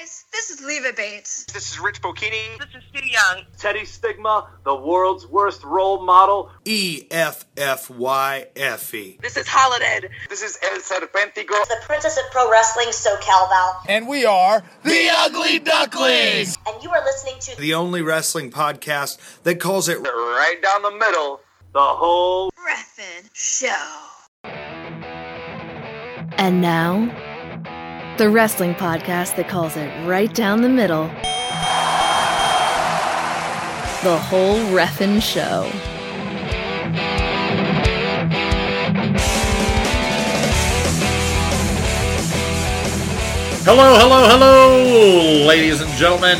guys, this is Leva Bates. This is Rich Bocchini. This is Stu Young. Teddy Stigma, the world's worst role model. E F F Y F E. This is Holiday. This is El Serpentico. The Princess of Pro Wrestling, SoCal Val. And we are the Ugly Ducklings, And you are listening to the only wrestling podcast that calls it Right down the middle. The whole Ref'n Show. And now, the wrestling podcast that calls it right down the middle. The whole Ref'n Show. Hello, hello, hello, ladies and gentlemen,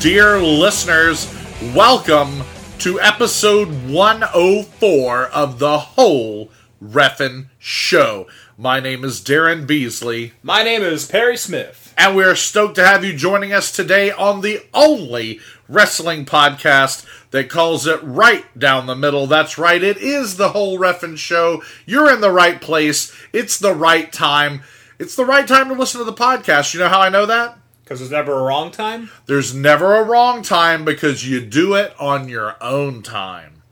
dear listeners. Welcome to episode 104 of the whole Ref'n Show. My name is Daryn Beasley, My name is Perry Smith. and we're stoked to have you joining us today on the only wrestling podcast that calls it right down the middle. That's right, it is the whole Ref'n Show. You're in the right place. It's the right time. It's the right time to listen to the podcast. You know how I know that? Because there's never a wrong time. There's never a wrong time because you do it on your own time.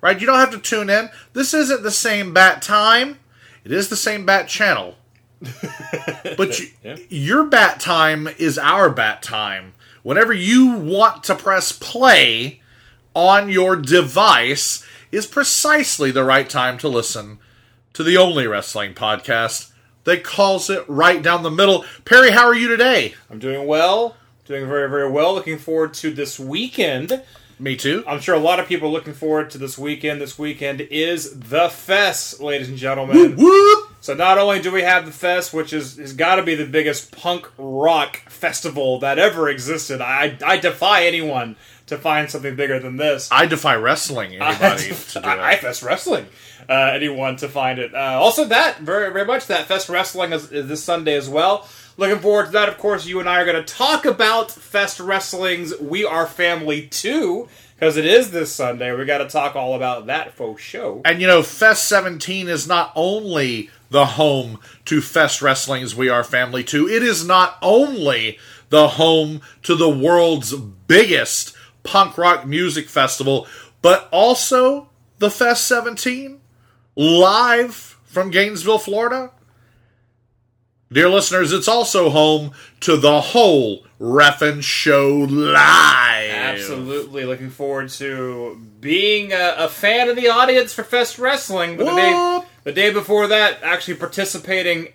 Right? You don't have to tune in. This isn't the same bat time. It is the same bat channel. but you, Yeah. your bat time is our bat time. Whenever you want to press play on your device is precisely the right time to listen to the only wrestling podcast that calls it right down the middle. Perry, how are you today? I'm doing well. Doing very, very well. Looking forward to this weekend. Me too. I'm sure a lot of people are looking forward to this weekend. This weekend is the Fest, ladies and gentlemen. Whoop! So not only do we have the Fest, which is has got to be the biggest punk rock festival that ever existed. I I defy anyone to find something bigger than this. I defy wrestling anybody to do I, I. Fest Wrestling. Uh, anyone to find it. Uh, also, that very very much that Fest Wrestling is, is this Sunday as well. Looking forward to that. Of course, you and I are going to talk about Fest Wrestling's "We Are Family" too, because it is this Sunday. We got to talk all about that faux show. And you know, Fest 17 is not only the home to Fest Wrestling's We Are Family 2, it is not only the home to the world's biggest punk rock music festival, but also the Fest 17 live from Gainesville, Florida. Dear listeners, it's also home to the whole Ref'n Show live. Absolutely looking forward to being a, a fan of the audience for Fest Wrestling. But the day, the day before that, actually participating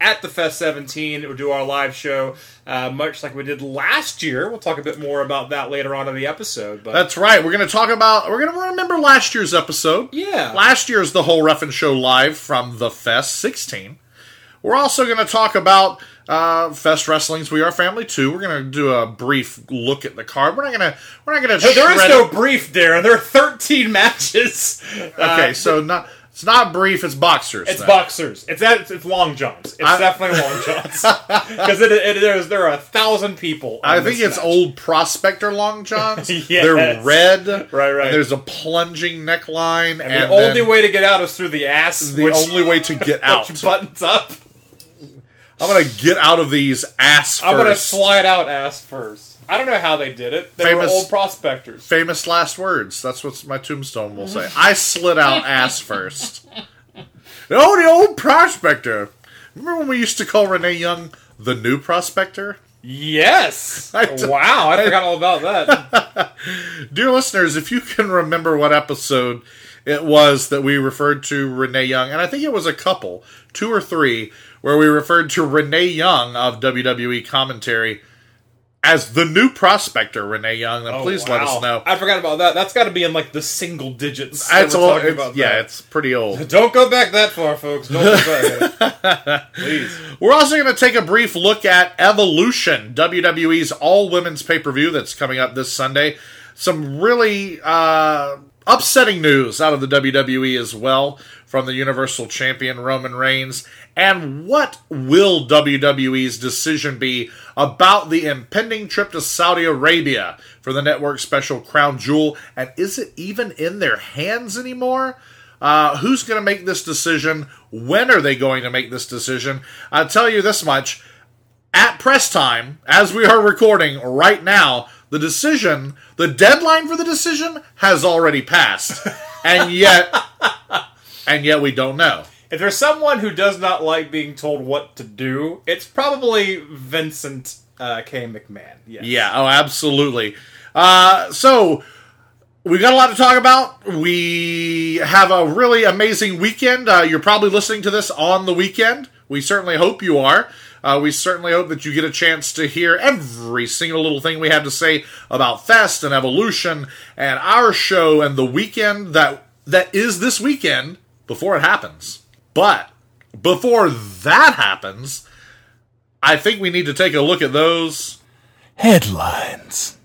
at the Fest 17 to do our live show, uh, much like we did last year. We'll talk a bit more about that later on in the episode. But That's right. We're going to talk about. We're going to remember last year's episode. Yeah. Last year's the whole Ref'n Show live from the Fest 16. We're also going to talk about uh, Fest Wrestling's We Are Family 2. We're going to do a brief look at the card. We're not going to. We're not going to. there is no brief, Daryn. There are 13 matches. Okay, Uh, so not. It's not brief. It's boxers. It's then. boxers. It's that. It's, it's long johns. It's I- definitely long johns because it, it, there's there are a thousand people. I think it's match. old prospector long johns. Yes. They're red. Right, right. And there's a plunging neckline, and, And the only way to get out is through the ass. the which, only way to get out. buttons up. I'm gonna get out of these ass 1st I'm gonna slide out ass first. I don't know how they did it. They Famous- were old prospectors. Famous last words. That's what my tombstone will say. I slid out ass first. Oh, the old prospector. Remember when we used to call Renee Young the new prospector? Yes. I d- wow, I forgot all about that. Dear listeners, if you can remember what episode it was that we referred to Renee Young, and I think it was a couple, two or three, where we referred to Renee Young of WWE commentary as the new prospector, Renee Young, then Oh, please let us know. I forgot about that. That's got to be in like the single digits. It's that we're all, talking it's- about yeah, that. it's pretty old. Don't go back that far, folks. Don't go back. Please. We're also going to take a brief look at Evolution, WWE's all women's pay per view that's coming up this Sunday. Some really uh, upsetting news out of the WWE as well from the Universal Champion Roman Reigns. And what will WWE's decision be about the impending trip to Saudi Arabia for the network special Crown Jewel? And is it even in their hands anymore? Uh, who's going to make this decision? When are they going to make this decision? I'll tell you this much. at press time, as we are recording right now, the decision, the deadline for the decision has already passed. and yet, and yet we don't know. If there's someone who does not like being told what to do, it's probably Vincent uh, K. McMahon. Yes. Yeah, oh, absolutely. Uh, so, we got a lot to talk about. We have a really amazing weekend. Uh, you're probably listening to this on the weekend. We certainly hope you are. Uh, we certainly hope that you get a chance to hear every single little thing we have to say about Fest and Evolution and our show and the weekend that that is this weekend before it happens. But before that happens, I think we need to take a look at those Headlines.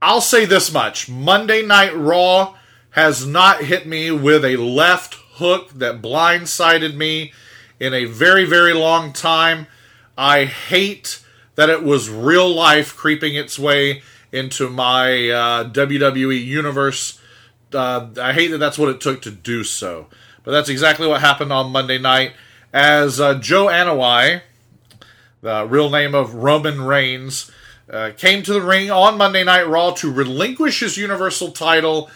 I'll say this much Monday Night Raw has not hit me with a left hook that blindsided me in a very, very long time. I hate that it was real life creeping its way into my uh, WWE universe. Uh, I hate that that's what it took to do so. But that's exactly what happened on Monday night. As uh, Joe Anoa'i, the real name of Roman Reigns, uh, came to the ring on Monday Night Raw to relinquish his Universal title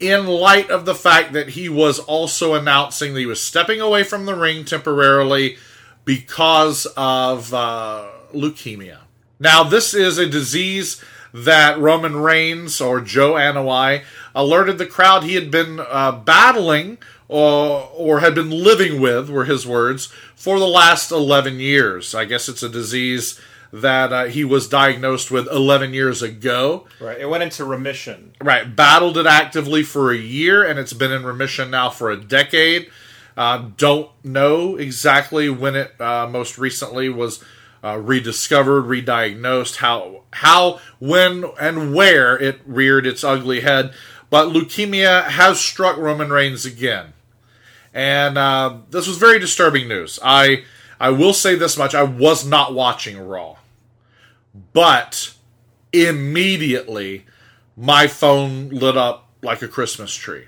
in light of the fact that he was also announcing that he was stepping away from the ring temporarily because of uh, leukemia. Now, this is a disease that Roman Reigns or Joe Anoa'i alerted the crowd he had been uh, battling or, or had been living with, were his words, for the last 11 years. I guess it's a disease that uh, he was diagnosed with 11 years ago. Right. It went into remission. Right. Battled it actively for a year, and it's been in remission now for a decade. Uh, don't know exactly when it uh, most recently was uh, rediscovered, re-diagnosed, how, how, when, and where it reared its ugly head. But leukemia has struck Roman Reigns again, and uh, this was very disturbing news. I I will say this much: I was not watching Raw, but immediately my phone lit up like a Christmas tree.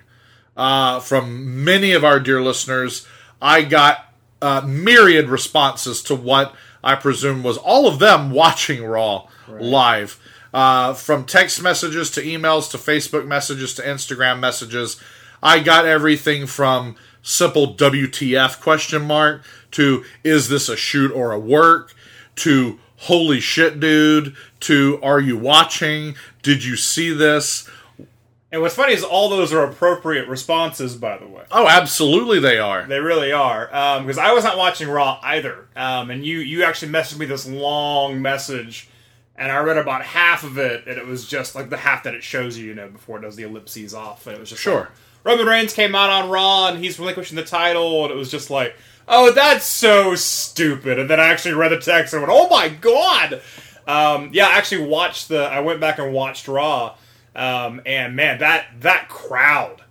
Uh, from many of our dear listeners, I got uh, myriad responses to what I presume was all of them watching Raw live. Uh, from text messages to emails to Facebook messages to Instagram messages, I got everything from simple WTF question mark to is this a shoot or a work to holy shit dude to are you watching did you see this And what's funny is all those are appropriate responses, by the way. oh absolutely they are They really are. Because I was not watching Raw either. Um, and you, you actually messaged me this long message, and I read about half of it, and it was just like the half that it shows you, you know, before it does the ellipses off. And it was just Sure. like, Roman Reigns came out on Raw, and he's relinquishing the title, and it was just like, oh, that's so stupid. And then I actually read the text and went, oh my god! Um, yeah, I actually watched the. I went back and watched Raw, um, and man, that that crowd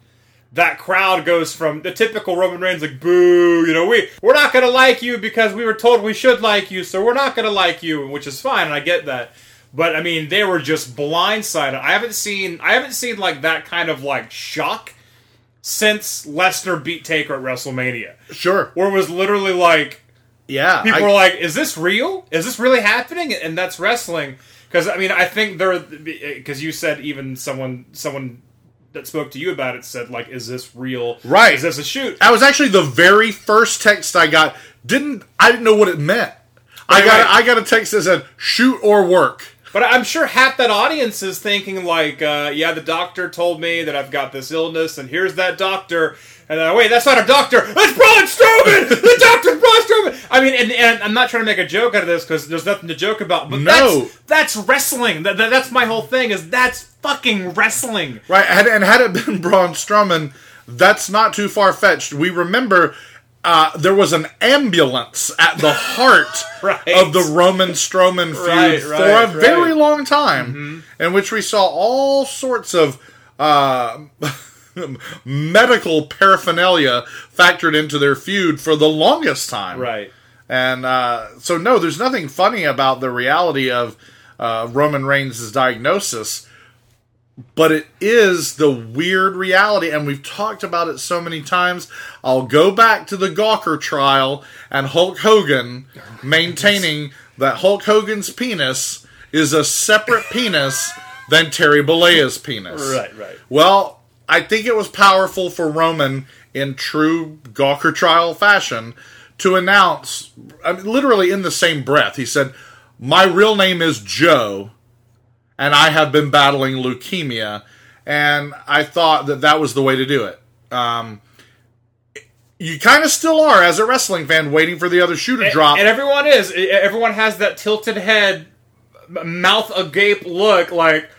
that crowd goes from the typical Roman Reigns like boo, you know, we we're not gonna like you because we were told we should like you, so we're not gonna like you, which is fine, and I get that. But I mean, they were just blindsided. I haven't seen I haven't seen like that kind of like shock since Lesnar beat Taker at WrestleMania, sure where it was literally like yeah people I- were like, "Is this real? Is this really happening?" And that's wrestling. Because I mean, I think there because you said even someone someone that spoke to you about it said like, "Is this real? Right. Is this a shoot?" that was actually the very first text i got didn't i didn't know what it meant i got right. i got a text that said shoot or work But I'm sure half that audience is thinking like, uh, "Yeah, the doctor told me that I've got this illness, and here's that doctor." And then, wait, that's not a doctor. That's Braun Strowman. the doctor's Braun Strowman. I mean, and, and I'm not trying to make a joke out of this because there's nothing to joke about. But No. that's, that's wrestling. That, that- that's my whole thing. Is that's fucking wrestling. Right, had, and had it been Braun Strowman, that's not too far fetched. We remember uh, there was an ambulance at the heart Right. of the Roman Strowman feud Right, for a right. Mm-hmm. very long time, in which we saw all sorts of. Uh, medical paraphernalia factored into their feud for the longest time. Right. And uh, so, no, there's nothing funny about the reality of uh, Roman Reigns' diagnosis. But it is the weird reality, and we've talked about it so many times. I'll go back to the Gawker trial and Hulk Hogan maintaining that Hulk Hogan's penis is a separate penis than Terry Bollea's penis. Right, right. Well, I think it was powerful for Roman in true Gawker trial fashion to announce, I mean, literally in the same breath, he said, My real name is Joe, and I have been battling leukemia. And I thought that that was the way to do it. Um, you kind of still are, as a wrestling fan, waiting for the other shoe to drop. And everyone is. Everyone has that tilted head, mouth agape look like,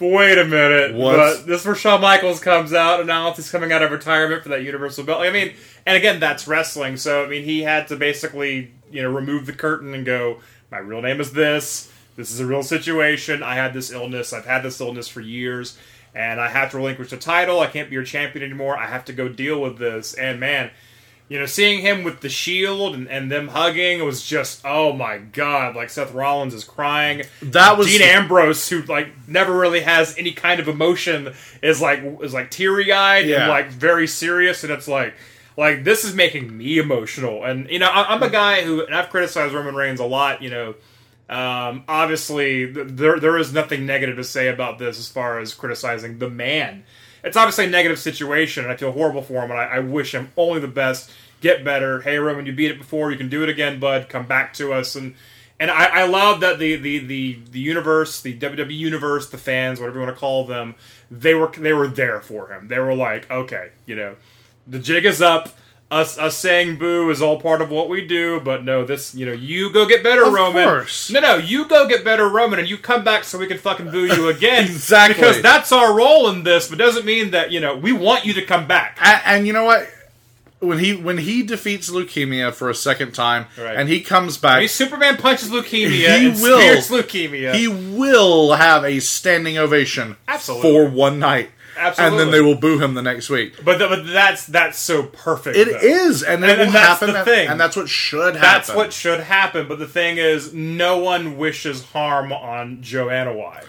wait a minute. What's- But this is where Shawn Michaels comes out, and now he's coming out of retirement for that Universal belt. I mean, and again, that's wrestling. So, I mean, he had to basically, you know, remove the curtain and go, my real name is this. This is a real situation. I had this illness. I've had this illness for years. And I have to relinquish the title. I can't be your champion anymore. I have to go deal with this. And man, you know, seeing him with the shield and, and them hugging was just oh my god! Like Seth Rollins is crying. That was- Dean Ambrose, who like never really has any kind of emotion, is like is like teary eyed Yeah. and like very serious, and it's like like this is making me emotional. And you know, I, I'm a guy who and I've criticized Roman Reigns a lot. You know, um, obviously th- there there is nothing negative to say about this as far as criticizing the man it's obviously a negative situation, and I feel horrible for him, and I, I wish him only the best. Get better. Hey, Roman, you beat it before. You can do it again, bud. Come back to us. And and I, I love that the, the the the universe, the WWE universe, the fans, whatever you want to call them, they were they were there for him. They were like, okay, you know, the jig is up. Us, us saying boo is all part of what we do, but no, this, you know, you go get better, Of Roman. course. No, no, you go get better, Roman, and you come back so we can fucking boo you again. Exactly. Because that's our role in this, but doesn't mean that, you know, we want you to come back. and, and you know what? When he when he defeats leukemia for a second time, Right. and he comes back, I mean, Superman punches leukemia He will. leukemia. he will have a standing ovation Absolutely. for one night, and then they will boo him the next week. but, th- but that's that's so perfect. It though. is, and it And- will and that's happen, the thing. and that's what should happen. That's what should happen. But the thing is, no one wishes harm on Joe Anoa'i.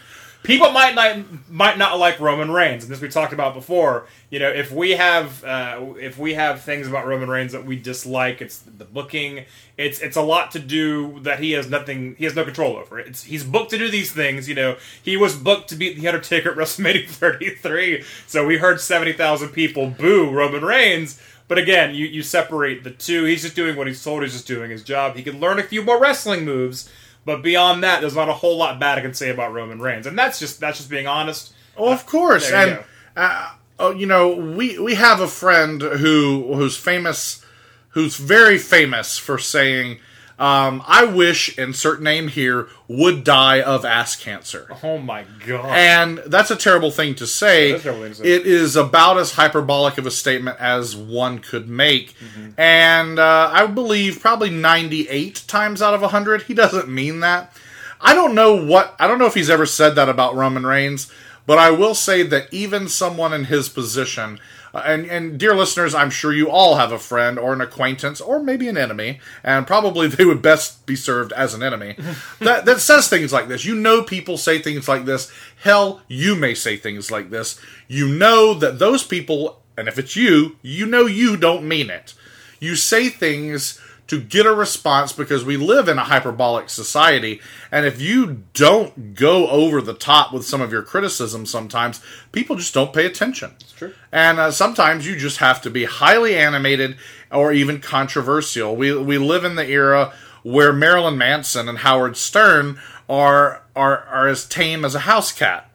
People might not might not like Roman Reigns, and this we talked about before. You know, if we have uh, if we have things about Roman Reigns that we dislike, it's the booking. It's it's a lot to do that he has nothing. He has no control over. It's he's booked to do these things. You know, he was booked to beat the Undertaker at WrestleMania 33. So we heard seventy thousand people boo Roman Reigns. But again, you, you separate the two. He's just doing what he's told. He's just doing his job. He can learn a few more wrestling moves, but beyond that, there's not a whole lot bad I can say about Roman Reigns, and that's just that's just being honest. Oh, of course, you and uh, oh, you know, we we have a friend who who's famous, who's very famous for saying, um, "I wish insert name here would die of ass cancer." Oh my god! And that's a terrible thing to say. That is a terrible thing to say. It is about as hyperbolic of a statement as one could make. Mm-hmm. And uh, I believe probably 98 times out of 100, he doesn't mean that. I don't know what, I don't know if he's ever said that about Roman Reigns, but I will say that even someone in his position, Uh, and, and dear listeners, I'm sure you all have a friend or an acquaintance or maybe an enemy, and probably they would best be served as an enemy, that, that says things like this. You know people say things like this. Hell, you may say things like this. You know that those people, and if it's you, you know you don't mean it. You say things to get a response because we live in a hyperbolic society. And if you don't go over the top with some of your criticism, sometimes people just don't pay attention. It's true. And uh, sometimes you just have to be highly animated or even controversial. We, we live in the era where Marilyn Manson and Howard Stern are, are, are as tame as a house cat.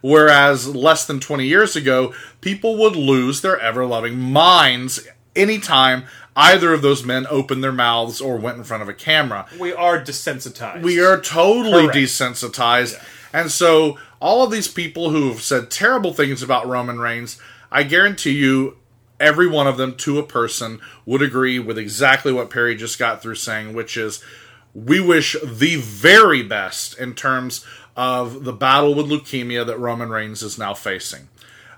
Whereas less than 20 years ago, people would lose their ever loving minds anytime either of those men opened their mouths or went in front of a camera. we are desensitized. We are totally Correct. desensitized. And so, all of these people who have said terrible things about Roman Reigns, I guarantee you, every one of them to a person would agree with exactly what Perry just got through saying, which is we wish the very best in terms of the battle with leukemia that Roman Reigns is now facing.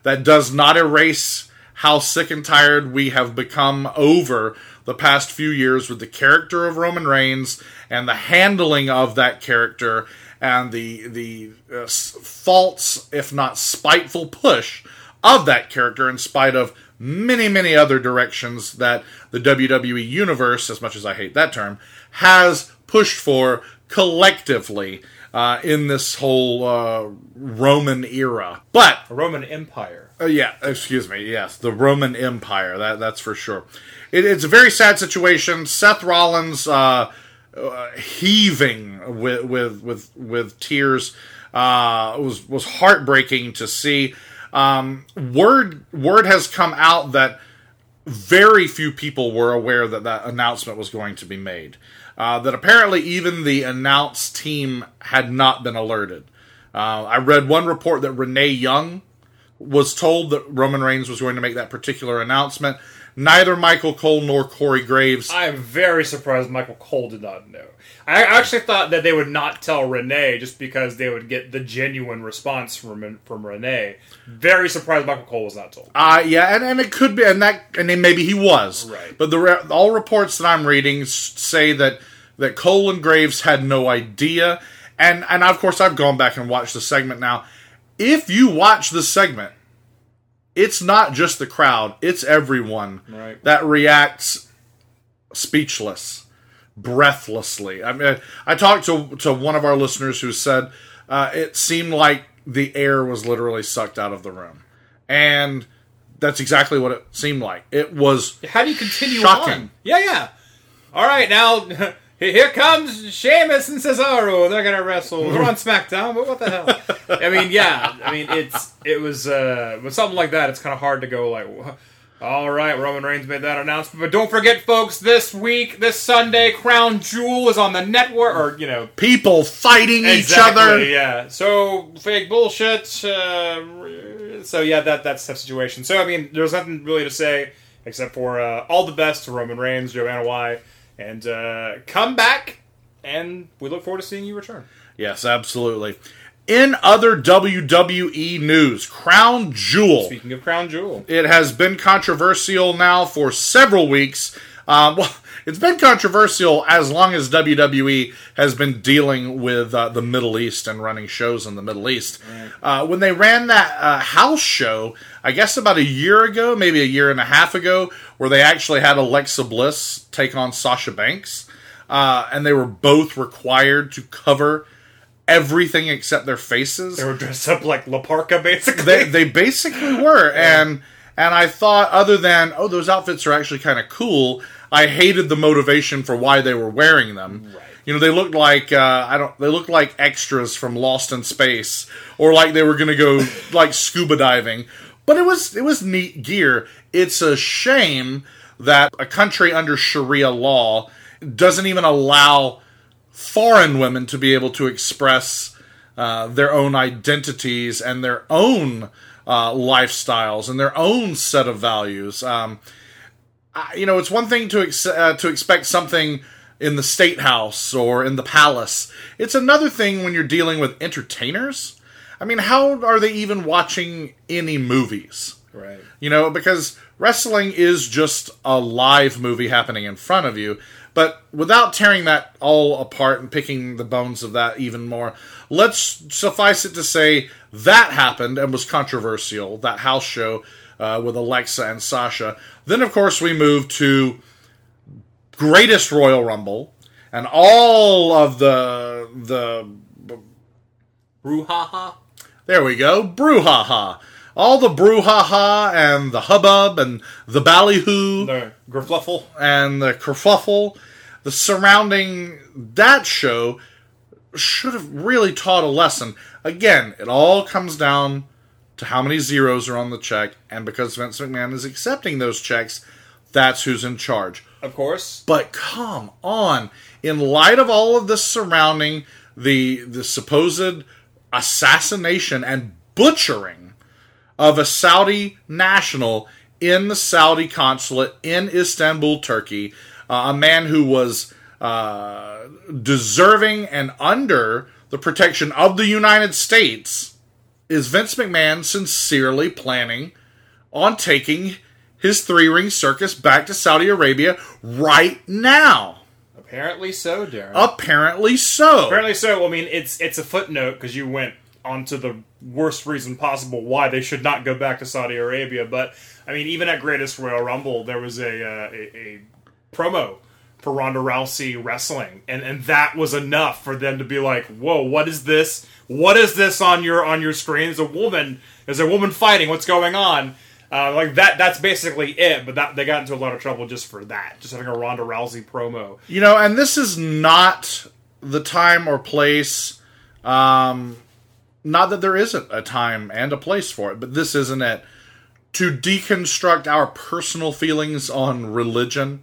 That does not erase how sick and tired we have become over the past few years with the character of Roman Reigns and the handling of that character and the the uh, false, if not spiteful, push of that character in spite of many, many other directions that the WWE universe, as much as I hate that term, has pushed for collectively uh, in this whole uh, Roman era. But Roman Empire. Uh, yeah, excuse me. Yes, the Roman Empire. That that's for sure. It, it's a very sad situation. Seth Rollins uh, uh, heaving with with with with tears uh, was was heartbreaking to see. Um, word word has come out that very few people were aware that that announcement was going to be made. Uh, that apparently even the announce team had not been alerted. Uh, I read one report that Renee Young was told that Roman Reigns was going to make that particular announcement. Neither Michael Cole nor Corey Graves. I am very surprised Michael Cole did not know. I actually thought that they would not tell Renee just because they would get the genuine response from from Renee. Very surprised Michael Cole was not told. Uh, yeah, and, and it could be, and that, and then maybe he was, Right. But the all reports that I'm reading say that that Cole and Graves had no idea, and and of course I've gone back and watched the segment now. If you watch the segment, it's not just the crowd; it's everyone Right. that reacts speechless, breathlessly. I mean, I talked to to one of our listeners who said uh, it seemed like the air was literally sucked out of the room, and that's exactly what it seemed like. It was How do you continue Shocking. on? Yeah, yeah. All right, now here comes Sheamus and Cesaro. They're gonna wrestle. They're on SmackDown, but what the hell? I mean, yeah. I mean, it's it was uh, with something like that. It's kind of hard to go like. All right, Roman Reigns made that announcement, but don't forget, folks. This week, this Sunday, Crown Jewel is on the network, or you know, people fighting each other. Yeah. So fake bullshit. Uh, so yeah, that that's the situation. So I mean, there's nothing really to say except for uh, all the best to Roman Reigns, Joe Anoa'i, and uh, come back. And we look forward to seeing you return. Yes, absolutely. In other WWE news, Crown Jewel. Speaking of Crown Jewel, It has been controversial now for several weeks. Um, well, it's been controversial as long as WWE has been dealing with uh, the Middle East and running shows in the Middle East. Uh, when they ran that uh, house show, I guess about a year ago, maybe a year and a half ago, where they actually had Alexa Bliss take on Sasha Banks, uh, and they were both required to cover everything except their faces they were dressed up like La Parka, basically. they they basically were and and I thought other than oh those outfits are actually kind of cool I hated the motivation for why they were wearing them Right. you know they looked like uh, I don't they looked like extras from Lost in Space or like they were gonna go like scuba diving but it was it was neat gear it's a shame that a country under Sharia law doesn't even allow foreign women to be able to express uh, their own identities and their own uh, lifestyles and their own set of values. Um, I- you know, it's one thing to ex- uh, to expect something in the state house or in the palace. It's another thing when you're dealing with entertainers. I mean, how are they even watching any movies? right. You know, because wrestling is just a live movie happening in front of you. But without tearing that all apart and picking the bones of that even more, let's suffice it to say that happened and was controversial, that house show uh, with Alexa and Sasha. Then, of course, we move to Greatest Royal Rumble and all of the the Brouhaha. there we go. Brouhaha. All the brouhaha and the hubbub and the ballyhoo The Grafluffle. and the kerfuffle, the surrounding that show should have really taught a lesson. Again, it all comes down to how many zeros are on the check, and because Vince McMahon is accepting those checks, that's who's in charge. Of course. But come on, in light of all of this surrounding the the supposed assassination and butchering of a Saudi national in the Saudi consulate in Istanbul, Turkey, uh, a man who was uh, deserving and under the protection of the United States, is Vince McMahon sincerely planning on taking his three ring circus back to Saudi Arabia right now. Apparently so, Daryn. Apparently so. Apparently so. I mean, it's it's a footnote because you went onto the worst reason possible why they should not go back to Saudi Arabia. But I mean, even at Greatest Royal Rumble, there was a uh, a, a promo for Ronda Rousey wrestling, and and that was enough for them to be like, "Whoa, what is this? What is this on your on your screen? Is a woman? Is a woman fighting? What's going on?" Uh, like that. That's basically it. But that they got into a lot of trouble just for that, just having a Ronda Rousey promo. You know, and this is not the time or place. Um, not that there isn't a time and a place for it, but this isn't it. To deconstruct our personal feelings on religion,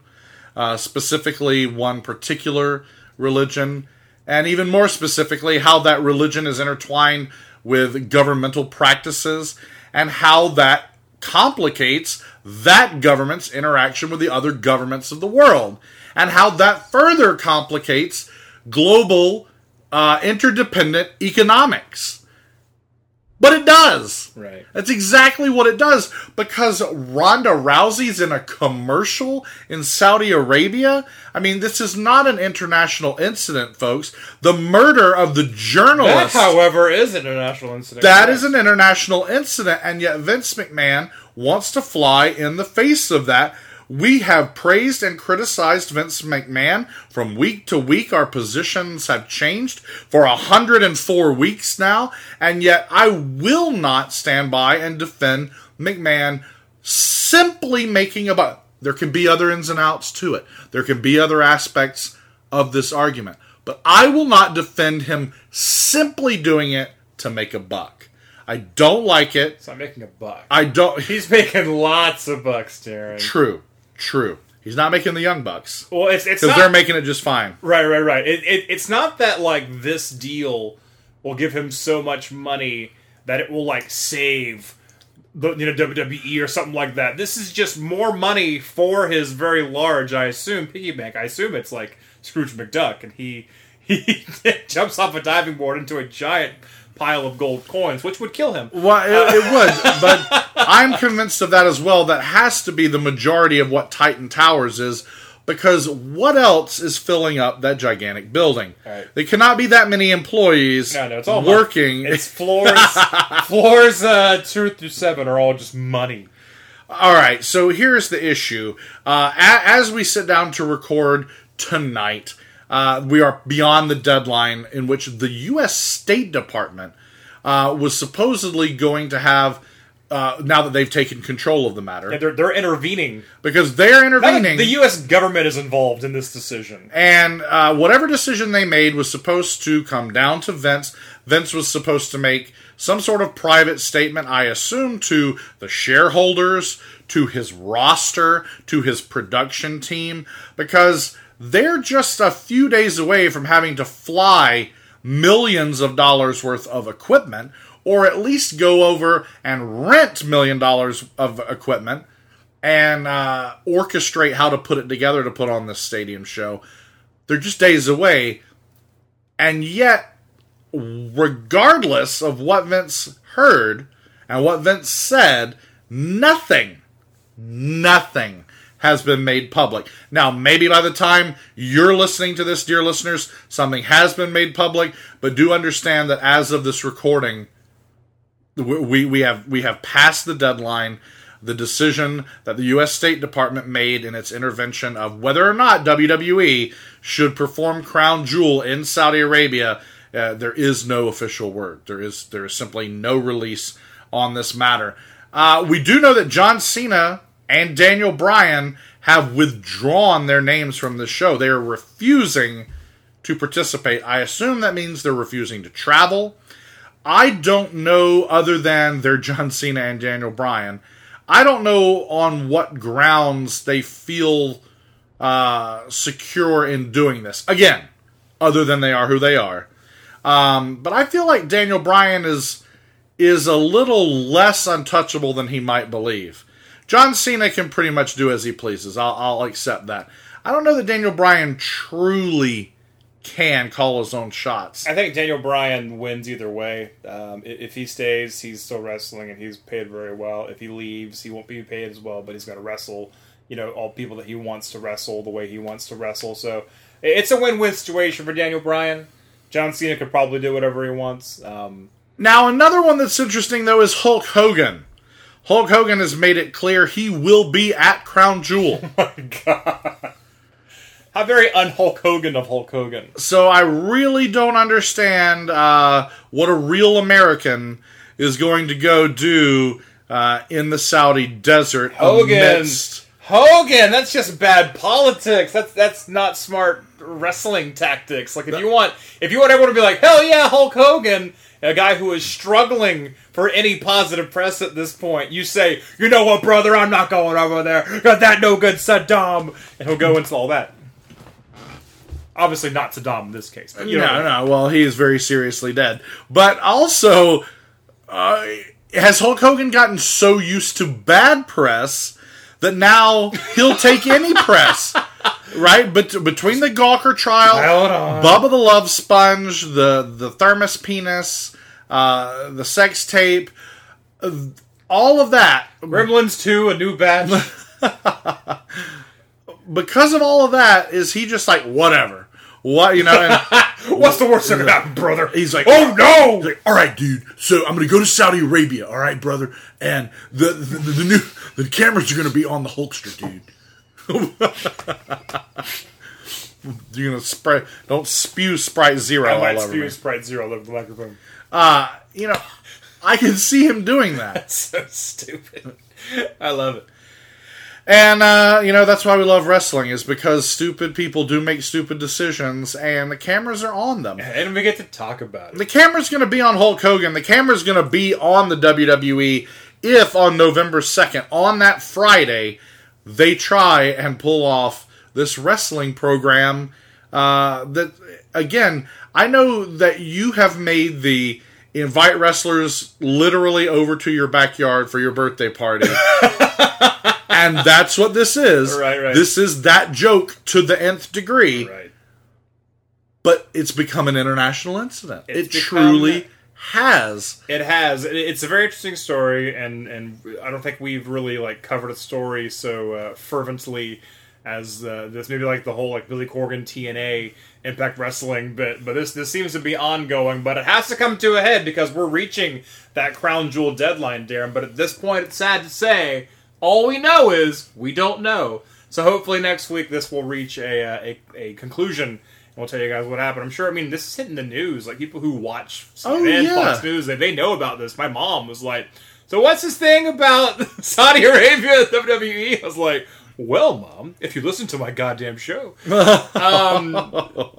uh, specifically one particular religion, and even more specifically, how that religion is intertwined with governmental practices and how that complicates that government's interaction with the other governments of the world, and how that further complicates global uh, interdependent economics. But it does. Right. That's exactly what it does because Ronda Rousey's in a commercial in Saudi Arabia. I mean, this is not an international incident, folks. The murder of the That, journalist. however, is an international incident. That Correct. is an international incident, and yet Vince McMahon wants to fly in the face of that. We have praised and criticized Vince McMahon from week to week. Our positions have changed for 104 weeks now, and yet I will not stand by and defend McMahon simply making a buck. There can be other ins and outs to it. There can be other aspects of this argument. But I will not defend him simply doing it to make a buck. I don't like it. It's not making a buck. I don't. He's making lots of bucks, Daryn. True. True. He's not making the young bucks Well, it's it's because they're making it just fine. right, right, right. It, it it's not that like this deal will give him so much money that it will like save the you know WWE or something like that. This is just more money for his very large, I assume, piggy bank. I assume it's like Scrooge McDuck, and he he jumps off a diving board into a giant pile of gold coins, which would kill him. Well, it, it would, but I'm convinced of that as well. That has to be the majority of what Titan Towers is, because what else is filling up that gigantic building? Right. There cannot be that many employees No, no, it's all working. It's floors, floors uh, two through seven are all just money. All right, so here's the issue. Uh, a- as we sit down to record tonight, uh, we are beyond the deadline in which the U.S. State Department uh, was supposedly going to have. Uh, now that they've taken control of the matter, Yeah, they're they're intervening. because they're intervening, The U.S. government is involved in this decision. and uh, whatever decision they made was supposed to come down to Vince. Vince was supposed to make some sort of private statement, I assume, to the shareholders, to his roster, to his production team, because they're just a few days away from having to fly millions of dollars worth of equipment, or at least go over and rent million dollars of equipment and uh, orchestrate how to put it together to put on this stadium show. They're just days away, and yet, regardless of what Vince heard and what Vince said, nothing, nothing has been made public. Now, maybe by the time you're listening to this, dear listeners, something has been made public, but do understand that as of this recording, we we have we have passed the deadline. The decision that the U.S. State Department made in its intervention of whether or not WWE should perform Crown Jewel in Saudi Arabia, uh, there is no official word. There is there is simply no release on this matter. Uh, we do know that John Cena and Daniel Bryan have withdrawn their names from the show. They are refusing to participate. I assume that means they're refusing to travel. I don't know other than they're John Cena and Daniel Bryan. I don't know on what grounds they feel uh, secure in doing this. Again, other than they are who they are. Um, but I feel like Daniel Bryan is is a little less untouchable than he might believe. John Cena can pretty much do as he pleases. I'll, I'll accept that. I don't know that Daniel Bryan truly, can call his own shots. I think Daniel Bryan wins either way. Um, if he stays, he's still wrestling and he's paid very well. If he leaves, he won't be paid as well, but he's going to wrestle, you know, all people that he wants to wrestle the way he wants to wrestle. So it's a win-win situation for Daniel Bryan. John Cena could probably do whatever he wants. Um, Now, another one that's interesting though is Hulk Hogan. Hulk Hogan has made it clear he will be at Crown Jewel. Oh my God. How very un-Hulk Hogan of Hulk Hogan. so I really don't understand uh, what a real American is going to go do uh, in the Saudi desert Hogan. amidst. Hogan, that's just bad politics. That's that's not smart wrestling tactics. Like if you want if you want everyone to be like, hell yeah, Hulk Hogan, a guy who is struggling for any positive press at this point, you say, you know what, brother, I'm not going over there. Got that no good Saddam, and he'll go into all that. Obviously not Saddam in this case, but you know, no, no. Well, he is very seriously dead. But also, uh, has Hulk Hogan gotten so used to bad press that now he'll take any press? Right, but between the Gawker trial. Bubba the Love Sponge, the the thermos penis, uh, the sex tape, uh, all of that, Gremlins 2, a new batch. because of all of that, is he just like whatever? What you know? What's the worst that could happen, brother? He's like, oh no! He's like, all right, dude. So I'm gonna go to Saudi Arabia. All right, brother. And the the, the, the new the cameras are gonna be on the Hulkster, dude. You're gonna spray. Don't spew Sprite Zero I all might over spew me. Sprite Zero all over the microphone. You know, I can see him doing that. That's so stupid. I love it. And uh, you know that's why we love wrestling is because stupid people do make stupid decisions, and the cameras are on them. And we get to talk about it. The camera's going to be on Hulk Hogan. The camera's going to be on the WWE if on November second, on that Friday, they try and pull off this wrestling program. Uh, that again, I know that you have made the invite wrestlers literally over to your backyard for your birthday party. and that's what this is. Right, right. This is that joke to the nth degree, Right. but it's become an international incident. It's it become- truly has. It has. It's a very interesting story, and and I don't think we've really like covered a story so uh, fervently as uh, this. Maybe like the whole like Billy Corgan TNA Impact Wrestling, bit, but this this seems to be ongoing. But it has to come to a head because we're reaching that crown jewel deadline, Daryn. But at this point, it's sad to say all we know is we don't know. So hopefully next week this will reach a uh, a, a conclusion. We'll tell you guys what happened. I'm sure. I mean, this is hitting the news. Like people who watch Oh, yeah. Fox News, they, they know about this. My mom was like, "So what's this thing about Saudi Arabia, WWE?" I was like, "Well, mom, if you listen to my goddamn show, um,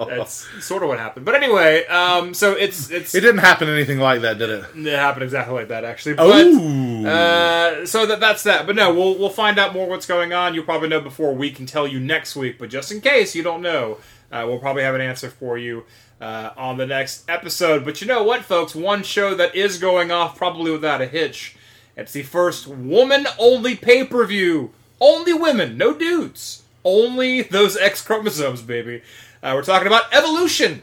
that's sort of what happened." But anyway, um, so it's it's It didn't happen anything like that, did it? it happened exactly like that actually. But Oh, uh, so that that's that. But no, we'll we'll find out more what's going on. You'll probably know before we can tell you next week. But just in case you don't know, uh, we'll probably have an answer for you uh, on the next episode. But you know what, folks? One show that is going off probably without a hitch. It's the first woman-only pay-per-view. Only women, no dudes. Only those X chromosomes, baby. Uh, we're talking about Evolution.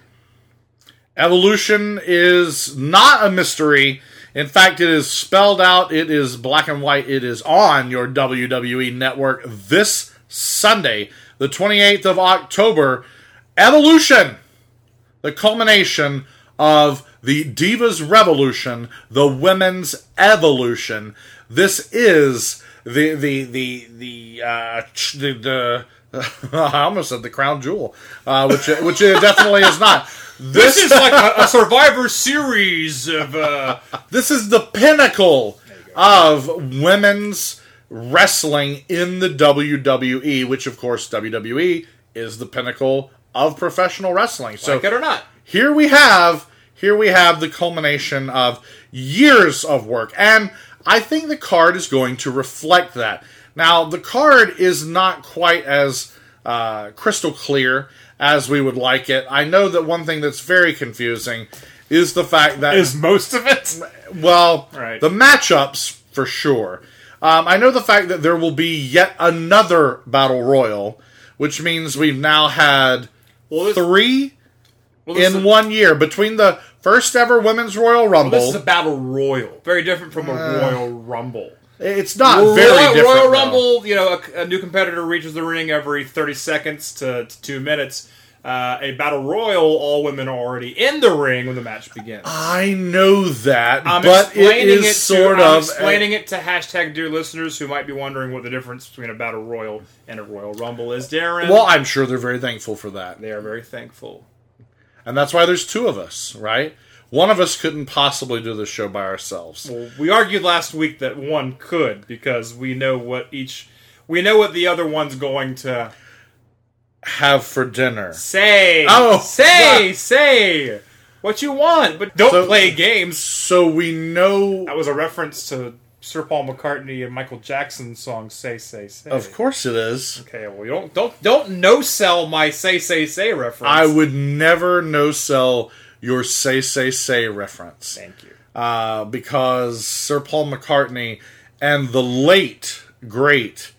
Evolution is not a mystery. In fact, it is spelled out. It is black and white. It is on your WWE network this Sunday, the 28th of October. Evolution, the culmination of the Divas Revolution, the women's evolution. This is the the the the uh, the, the I almost said the crown jewel, uh, which which it definitely is not. This is like a, a Survivor Series of. Uh, This is the pinnacle of women's wrestling in the WWE, which of course WWE is the pinnacle of professional wrestling. So like it or not. here we have here we have the culmination of years of work and i think the card is going to reflect that now the card is not quite as uh, crystal clear as we would like it i know that one thing that's very confusing is the fact that Is most of it? well, Right. the matchups for sure. Um, I know the fact that there will be yet another battle royal, which means we've now had Well, this- three Well, in is- one year between the first ever women's Royal Rumble. This is a battle royal, very different from a uh, Royal Rumble. it's not Royal, very different. Royal though. Rumble, you know, a, a new competitor reaches the ring every 30 seconds to, to two minutes. Uh, a battle royal, all women are already in the ring when the match begins. I know that, I'm but it explaining is it sort to, I'm of explaining it to hashtag dear listeners who might be wondering what the difference between a battle royal and a royal rumble is. Daryn, well, I'm sure they're very thankful for that, they are very thankful. and that's why there's two of us, right? One of us couldn't possibly do this show by ourselves. Well, we argued last week that one could because we know what each we know what the other one's going to Have for dinner. say. Oh, say, say what you want, but don't So- play games. So we know, That was a reference to Sir Paul McCartney and Michael Jackson's song "Say Say Say." of course, it is. Okay, well, you don't don't don't no sell my "Say Say Say" reference. I would never no sell your say say say reference. Thank you. uh, because Sir Paul McCartney and the late great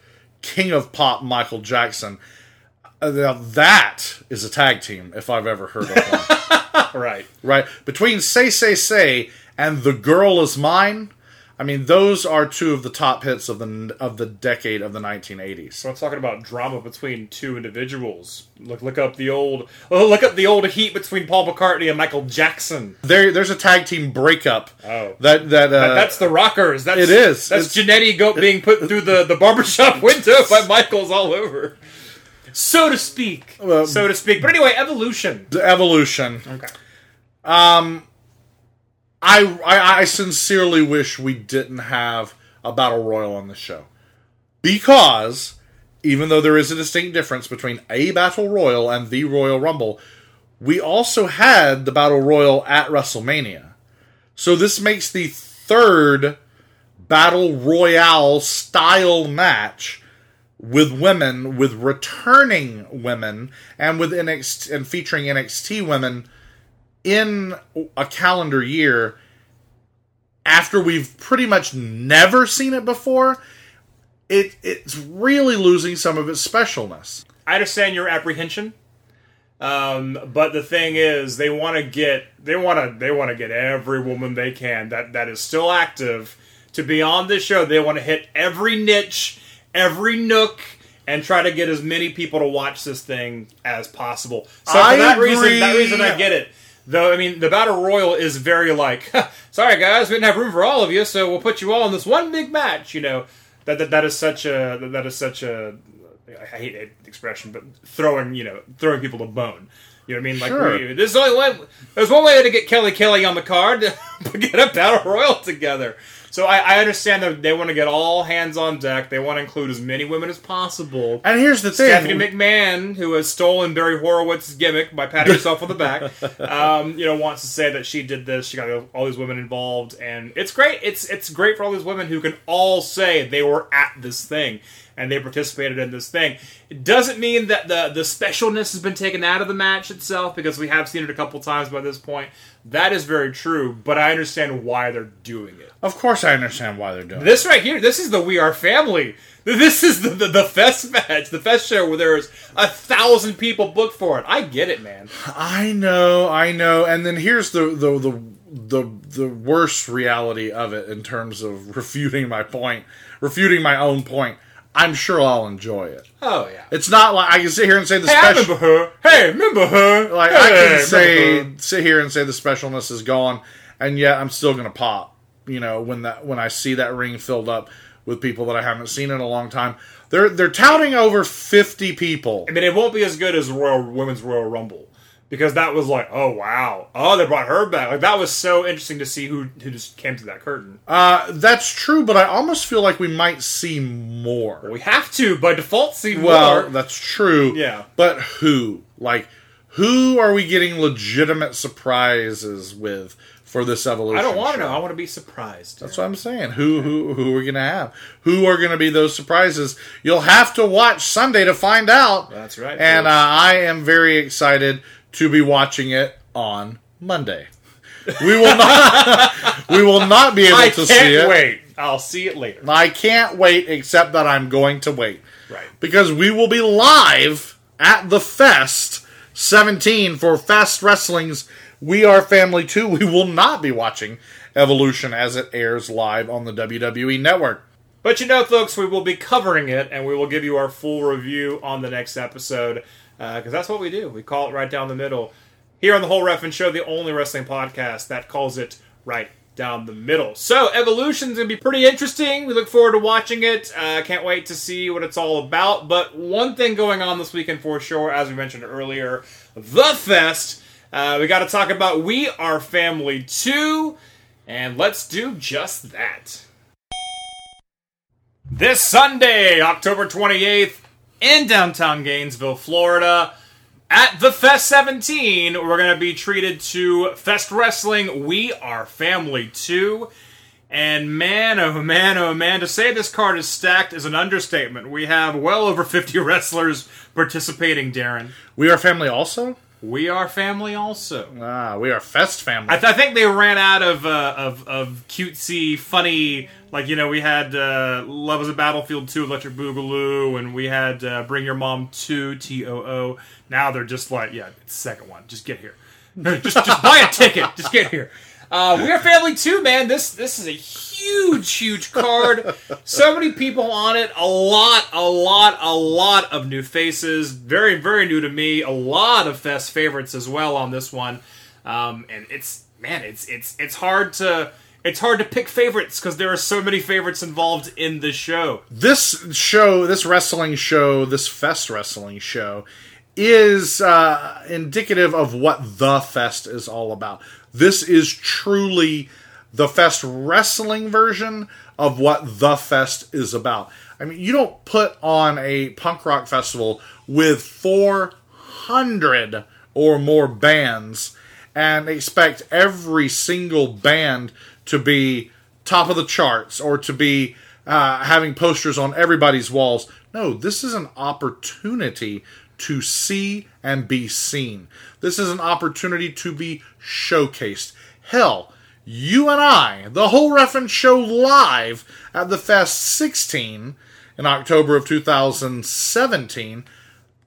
King of Pop Michael Jackson. Uh, Now that is a tag team, if I've ever heard of one. right. right. between Say Say Say and The Girl Is Mine. I mean, those are two of the top hits of the of the decade of the 1980s. So I'm talking about drama between two individuals. Look look up the old oh, look up the old heat between Paul McCartney and Michael Jackson. There, there's a tag team breakup. Oh. that that, uh, That- that's the Rockers. That's it is. That's Jannetty Goat being put through the the barbershop window by Michaels all over. So to speak. So to speak. But anyway, evolution. the evolution. Okay. Um, I, I I sincerely wish we didn't have a battle royal on the show because even though there is a distinct difference between a battle royal and the Royal Rumble, we also had the battle royal at WrestleMania. So this makes the third battle royale style match with women, with returning women, and with NXT and featuring NXT women in a calendar year after we've pretty much never seen it before, it it's really losing some of its specialness. I understand your apprehension. Um, but the thing is, they want to get they want to they want to get every woman they can that that is still active to be on this show. They want to hit every niche, every nook, and try to get as many people to watch this thing as possible. So I for that agree. reason, that reason I get it. Though I mean, the battle royal is very like, sorry guys, we didn't have room for all of you, so we'll put you all in this one big match. You know, that that, that is such a that is such a I hate the expression, but throwing you know throwing people to bone. You know what I mean? Like Sure. we, there's only one. There's one way to get Kelly Kelly on the card to get a battle royal together. So I, I understand that they want to get all hands on deck. They want to include as many women as possible. And here's the thing: Stephanie McMahon, who has stolen Barry Horowitz's gimmick by patting herself on the back, um, you know, wants to say that she did this. She got all these women involved, and it's great. It's it's great for all these women who can all say they were at this thing and they participated in this thing. It doesn't mean that the the specialness has been taken out of the match itself because we have seen it a couple times by this point. That is very true, but I understand why they're doing it. Of course, I understand why they're doing it. This right here, this is the We Are Family. This is the, the, the Fest match, the Fest show where there's a thousand people booked for it. I get it, man. I know, I know. And then here's the the the the, the worst reality of it in terms of refuting my point, refuting my own point. I'm sure I'll enjoy it. Oh yeah. It's not like I can sit here and say the Hey, I special. remember her. Hey, remember her? Like hey, I can say, her. sit here and say the specialness is gone, and yet I'm still gonna pop. You know, when that when I see that ring filled up with people that I haven't seen in a long time, they're they're touting over 50 people. I mean, it won't be as good as Royal Women's Royal Rumble because that was like, oh wow, oh they brought her back. Like that was so interesting to see who who just came through that curtain. Uh, that's true, but I almost feel like we might see more. We have to by default see Well, more. that's true. Yeah. But who? Like, who are we getting legitimate surprises with for this evolution? I don't want to know. I want to be surprised. That's what I'm saying. Who who who are we gonna have? Who are gonna be those surprises? You'll have to watch Sunday to find out. That's right, And uh. I am very excited to be watching it on Monday. We will not. we will not be able I to see it. wait. I'll see it later. I can't wait, except that I'm going to wait Right. because we will be live at the fest 17 for Fest Wrestling's We Are Family too. We will not be watching Evolution as it airs live on the WWE Network. But you know, folks, we will be covering it, and we will give you our full review on the next episode because that's what we do. We call it right down the middle. Here on the Whole Ref'n Show, the only wrestling podcast that calls it right down the middle. So, Evolution's gonna be pretty interesting. We look forward to watching it. Uh, can't wait to see what it's all about. But one thing going on this weekend for sure, as we mentioned earlier, the Fest. Uh, we got to talk about We Are Family 2, and let's do just that. This Sunday, October 28th, in downtown Gainesville, Florida, at the Fest 17, we're going to be treated to Fest Wrestling We Are Family 2. And man, oh man, oh man, to say this card is stacked is an understatement. We have well over 50 wrestlers participating, Daryn. We Are Family also? We Are Family also. Ah, We Are Fest Family. I, th- I think they ran out of uh, of of cutesy, funny. Like you know, we had uh, Love is a Battlefield two, Electric Boogaloo, and we had uh, Bring Your Mom two, T O O. Now they're just like, yeah, it's second one. Just get here. just just buy a ticket. Just get here. Uh, we are family too, man. This this is a huge, huge card. so many people on it. A lot, a lot, a lot of new faces. Very, very new to me. A lot of Fest favorites as well on this one. Um, and it's man, it's it's it's hard to it's hard to pick favorites because there are so many favorites involved in the show. this show, this wrestling show, this Fest wrestling show, is uh, indicative of what the Fest is all about. This is truly the Fest wrestling version of what the Fest is about. I mean, you don't put on a punk rock festival with 400 or more bands and expect every single band to be top of the charts or to be uh, having posters on everybody's walls. No, this is an opportunity to see and be seen. This is an opportunity to be showcased. Hell, you and I, the whole Ref'n show live at the Fest 16 in October of 2017,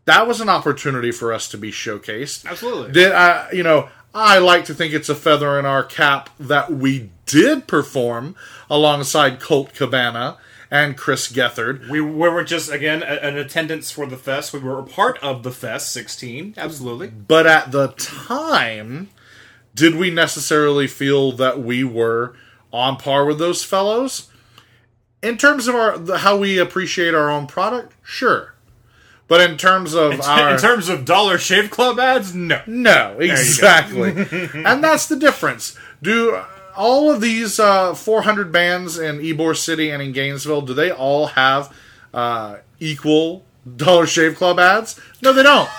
that was an opportunity for us to be showcased. Absolutely. Did I, you know, I like to think it's a feather in our cap that we did perform alongside Colt Cabana and Chris Gethard. We, we were just again an attendance for the fest. We were a part of the fest 16. Absolutely. But at the time, did we necessarily feel that we were on par with those fellows? In terms of our the, how we appreciate our own product, sure. But in terms of our in terms of Dollar Shave Club ads, no. No, exactly. and that's the difference. Do all of these uh, 400 bands in Ybor City and in Gainesville, do they all have uh, equal Dollar Shave Club ads? No, they don't.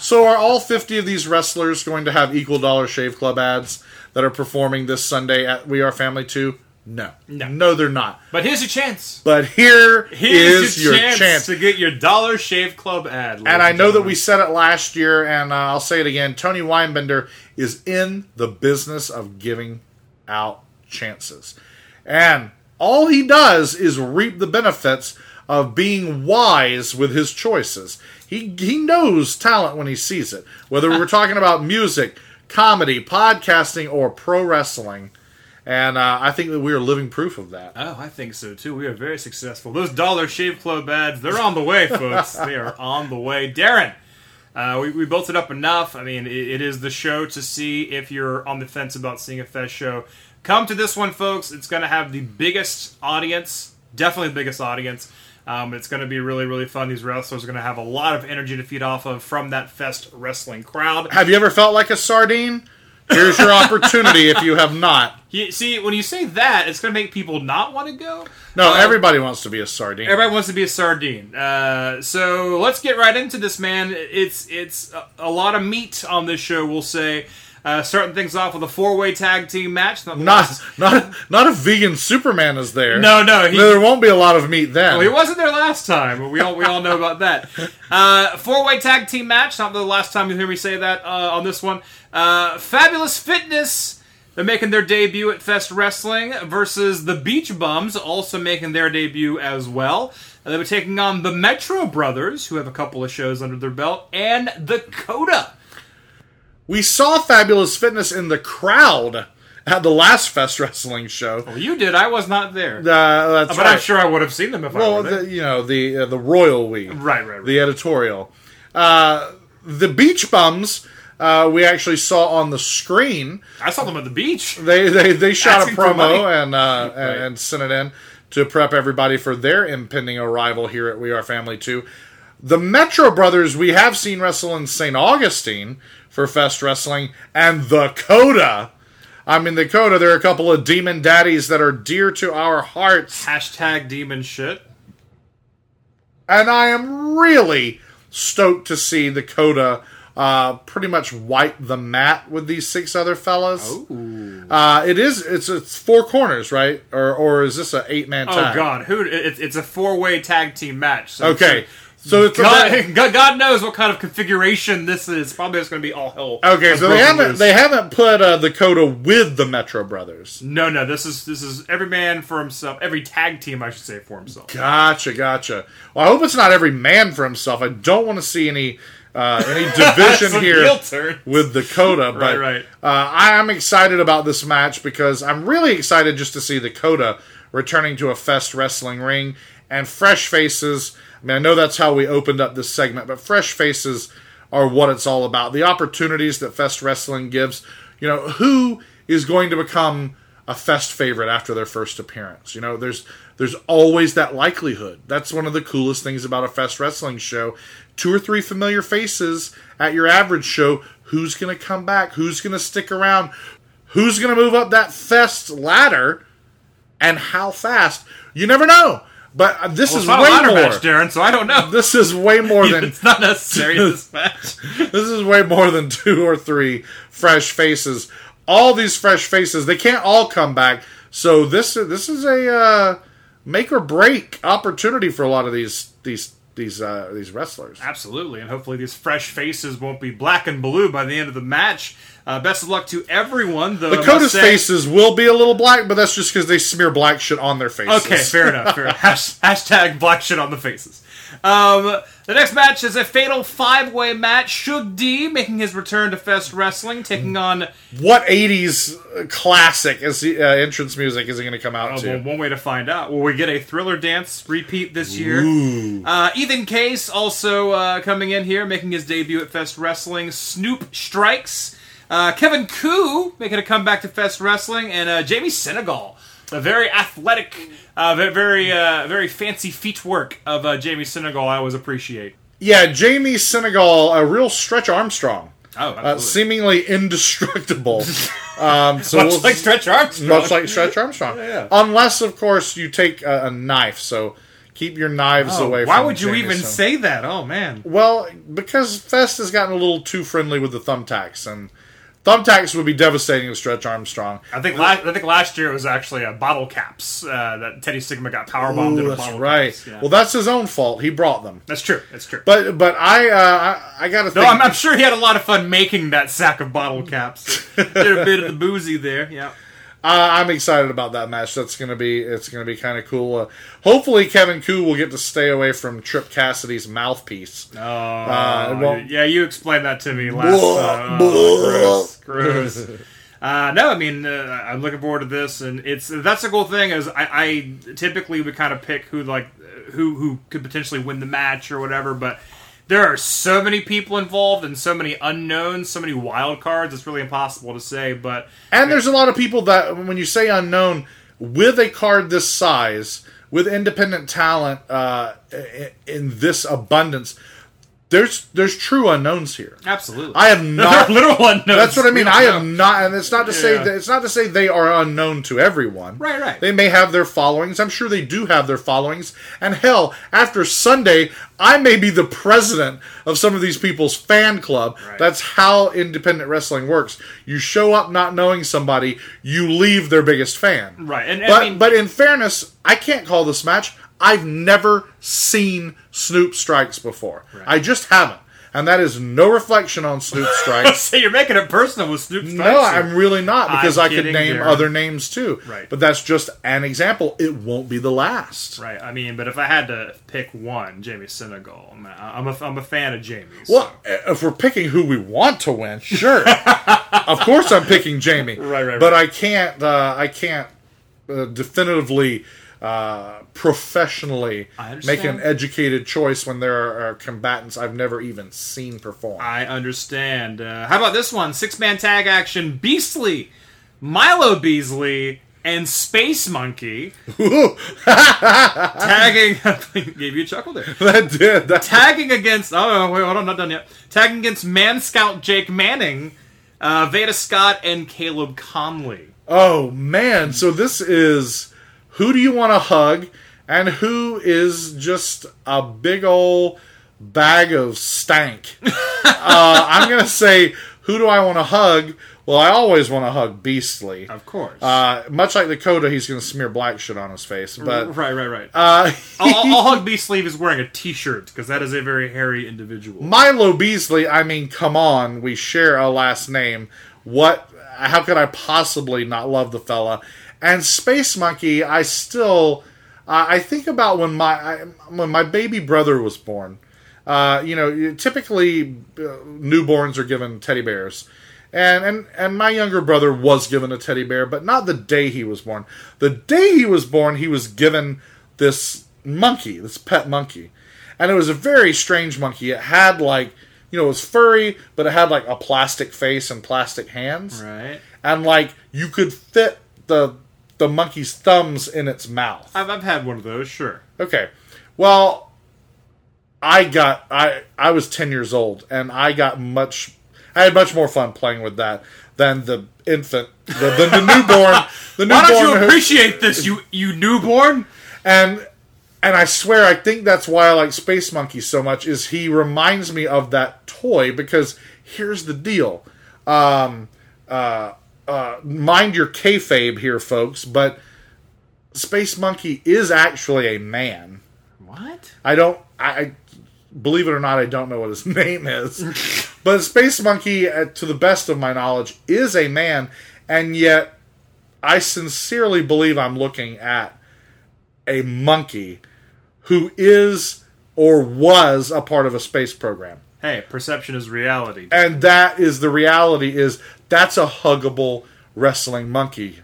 So are all 50 of these wrestlers going to have equal Dollar Shave Club ads that are performing this Sunday at We Are Family 2? No. No. No, they're not. But here's your chance. But here Here's is your, your chance, chance. to get your Dollar Shave Club ad. And I know that we said it last year, and uh, I'll say it again. Tony Weinbender is in the business of giving out chances. And all he does is reap the benefits of being wise with his choices. He, he knows talent when he sees it. Whether we're talking about music, comedy, podcasting, or pro wrestling. And uh, I think that we are living proof of that. Oh, I think so too. We are very successful. Those Dollar Shave Club ads, they're on the way, folks. they are on the way. Daryn, uh, we, we built it up enough. I mean, it, it is the show to see if you're on the fence about seeing a Fest show. Come to this one, folks. It's going to have the biggest audience, definitely the biggest audience. Um, it's going to be really, really fun. These wrestlers are going to have a lot of energy to feed off of from that Fest wrestling crowd. Have you ever felt like a sardine? Here's your opportunity if you have not. You, see, when you say that, it's going to make people not want to go. No, Uh, everybody wants to be a sardine. Everybody wants to be a sardine. Uh, so let's get right into this, man. It's it's a, a lot of meat on this show. We'll say. Uh, starting things off with a four-way tag team match. Not, Not, not, not a vegan Superman is there. no, no, he, there won't be a lot of meat then. well, he wasn't there last time. We all we all know about that. Uh, four-way tag team match. Not the last time you hear me say that uh, on this one. Uh, Fabulous Fitness They're making their debut at Fest Wrestling versus the Beach Bums, also making their debut as well. And they'll be taking on the Metro Brothers, who have a couple of shows under their belt, and the Coda. We saw Fabulous Fitness in the crowd at the last Fest Wrestling show. Well, you did. I was not there. Uh, that's but right. I'm sure I would have seen them if I Well, were there. the, you know the uh, the royal we, Right, right, right. the editorial. Uh, the Beach Bums uh, we actually saw on the screen. I saw them at the beach. They they, they shot a Asking promo and uh, and, Right. and sent it in to prep everybody for their impending arrival here at We Are Family Two. The Metro Brothers we have seen wrestle in St. Augustine for Fest Wrestling, and the Coda. I mean, the Coda. There are a couple of demon daddies that are dear to our hearts. Hashtag demon shit. and I am really stoked to see the Coda uh, pretty much wipe the mat with these six other fellas. Uh, it is it's it's four corners, right? Or or is this an eight man Oh? God, who? It, it's a four way tag team match. So Okay, so it's God, God, knows what kind of configuration this is. Probably it's going to be all hell. okay. So they haven't loose. they haven't put uh, the Coda with the Metro Brothers. No, no. This is this is every man for himself. Every tag team, I should say, for himself. Gotcha, gotcha. Well, I hope it's not every man for himself. I don't want to see any uh, any division here. with the Coda. But right. Uh, I am excited about this match because I'm really excited just to see the Coda returning to a Fest wrestling ring and fresh faces. I mean, I know that's how we opened up this segment, but fresh faces are what it's all about. The opportunities that Fest wrestling gives. You know, who is going to become a Fest favorite after their first appearance? You know, there's there's always that likelihood. That's one of the coolest things about a Fest wrestling show. Two or three familiar faces at your average show. Who's going to come back? Who's going to stick around? Who's going to move up that Fest ladder? And how fast? You never know. But uh, this Well, is it's not a way more. match, Daryn. So I don't know. This is way more than it's not necessary in this match. this is way more than two or three fresh faces. All these fresh faces, they can't all come back. So this this is a uh, make or break opportunity for a lot of these these these uh, these wrestlers. Absolutely, and hopefully these fresh faces won't be black and blue by the end of the match. Uh, best of luck to everyone. Though, The I say- faces will be a little black, but that's just because they smear black shit on their faces. Okay, fair enough. Fair enough. Hashtag black shit on the faces. Um, the next match is a fatal five way match. Shug D making his return to Fest Wrestling, taking on What '80s classic is the uh, entrance music is it going to come out Oh, to? well, one way to find out. Will we get a thriller dance repeat this year? Uh, Ethan Case also uh, coming in here, making his debut at Fest Wrestling. Snoop Strikes. Uh, Kevin Ku making a comeback to Fest Wrestling, and uh, Jamie Senegal, the very athletic, uh, very uh, very fancy feet work of uh, Jamie Senegal. I always appreciate. Yeah, Jamie Senegal, a real Stretch Armstrong. Oh, uh, seemingly indestructible. um, so Much we'll- like Stretch Armstrong. much like Stretch Armstrong. yeah. Unless, of course, you take a, a knife. So keep your knives Oh, away. why would you Jamie even say that? Oh man. Well, because Fest has gotten a little too friendly with the thumbtacks, and thumbtacks would be devastating to Stretch Armstrong. I think last, I think last year it was actually a bottle caps uh, that Teddy Stigma got powerbombed Ooh, into that's bottle right. caps. Yeah. Well, that's his own fault. He brought them. that's true. That's true. But but I uh, I, I got to no, think. I'm, I'm sure he had a lot of fun making that sack of bottle caps. Did a bit of the boozy there. Yeah. Uh, I'm excited about that match. That's gonna be it's gonna be kind of cool. Uh, hopefully, Kevin Ku will get to stay away from Trip Cassidy's mouthpiece. Oh, Uh, well- yeah. You explained that to me last. Uh, blah. oh, gross. gross. Uh, no, I mean uh, I'm looking forward to this, and it's that's the cool thing is I, I typically would kind of pick who like who who could potentially win the match or whatever, but there are so many people involved and so many unknowns, so many wild cards. It's really impossible to say, but And there's a lot of people that, when you say unknown, with a card this size, with independent talent uh, in this abundance, there's there's true unknowns here. absolutely, I have not. literal unknowns. That's what I mean. I have know. not, and it's not to say Yeah. that it's not to say they are unknown to everyone. Right, right. They may have their followings. I'm sure they do have their followings. And hell, after Sunday, I may be the president of some of these people's fan club. Right. That's how independent wrestling works. You show up not knowing somebody, you leave their biggest fan. Right, and- and but I mean- but in fairness, I can't call this match. I've never seen Snoop Strikes before. I just haven't. and that is no reflection on Snoop Strikes. so you're making it personal with Snoop Strikes. No. I'm really not because I'm I could name Daryn. other names too. Right. But that's just an example. It won't be the last. Right. I mean, but if I had to pick one, Jamie Senegal. I'm a, I'm a, fan of Jamie. Well, if we're picking who we want to win, sure. of course, I'm picking Jamie. Right, right, But right. I can't. Uh, I can't uh, definitively, uh, professionally make an educated choice when there are, combatants I've never even seen perform. I understand. Uh, how about this one? Six man tag action Beastly, Milo Beasley, and Space Monkey tagging. gave you a chuckle there. that did. That, Tagging against. Oh, wait, hold on, not done yet. Tagging against Man Scout Jake Manning, uh, Veda Scott, and Caleb Conley. oh man! So this is who do you want to hug, and who is just a big old bag of stank. uh, I'm gonna say who do I want to hug? Well, I always want to hug Beastly. Of course. Uh, much like Dakota, he's going to smear black shit on his face. But right, right, right. uh, I'll, I'll hug Beastly if he's wearing a T-shirt because that is a very hairy individual. Milo Beasley, I mean, come on, we share a last name. What? How could I possibly not love the fella? And Space Monkey, I still, uh, I think about when my I, when my baby brother was born. Uh, you know, typically uh, newborns are given teddy bears. And, and and my younger brother was given a teddy bear, but not the day he was born. The day he was born, he was given this monkey, this pet monkey, and it was a very strange monkey. It had like, you know, it was furry, but it had like a plastic face and plastic hands, Right. and like you could fit the the monkey's thumbs in its mouth. I've, I've had one of those, sure. Okay. Well, I got I I was 10 years old and I got much I had much more fun playing with that than the infant the, the, the newborn the newborn Why don't you who- appreciate this, you you newborn? and and I swear I think that's why I like Space Monkey so much is he reminds me of that toy because here's the deal. Um uh uh mind your kayfabe here folks, but Space Monkey is actually a man. What? I don't. I, I believe it or not, I don't know what his name is. but Space Monkey, uh, to the best of my knowledge, is a man, and yet I sincerely believe I'm looking at a monkey who is or was a part of a space program. Hey, perception is reality. And that is the reality is that's a huggable wrestling monkey,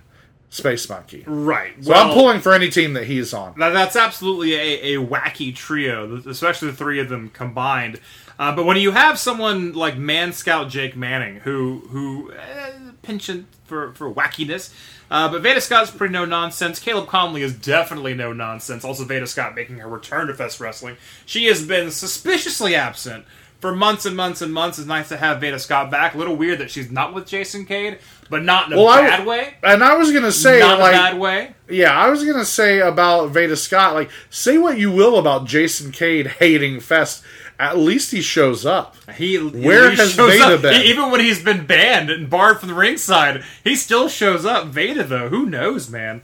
Space Monkey. Right. So I'm pulling for any team that he's on. That, that's absolutely a, a wacky trio, especially the three of them combined. Uh, but when you have someone like Man Scout Jake Manning, who who eh, penchant for for wackiness, uh, but Veda Scott's pretty no nonsense. Caleb Conley is definitely no nonsense. Also, Veda Scott making her return to Fest Wrestling. She has been suspiciously absent for months and months and months. It's nice to have Veda Scott back. A little weird that she's not with Jason Cade, but not in a Well, I- bad way. And I was gonna say, Not in like, a bad way. Yeah, I was gonna say about Veda Scott. Like, say what you will about Jason Cade hating Fest. At least he shows up. He Where he has shows Veda up. been? Even when he's been banned and barred from the ringside, he still shows up. Veda, though, who knows, man?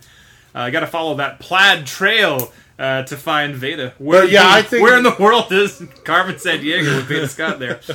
Uh, I got to follow that plaid trail uh, to find Veda. Where, But, yeah, I think- where in the world is Carmen Sandiego with Veda Scott there?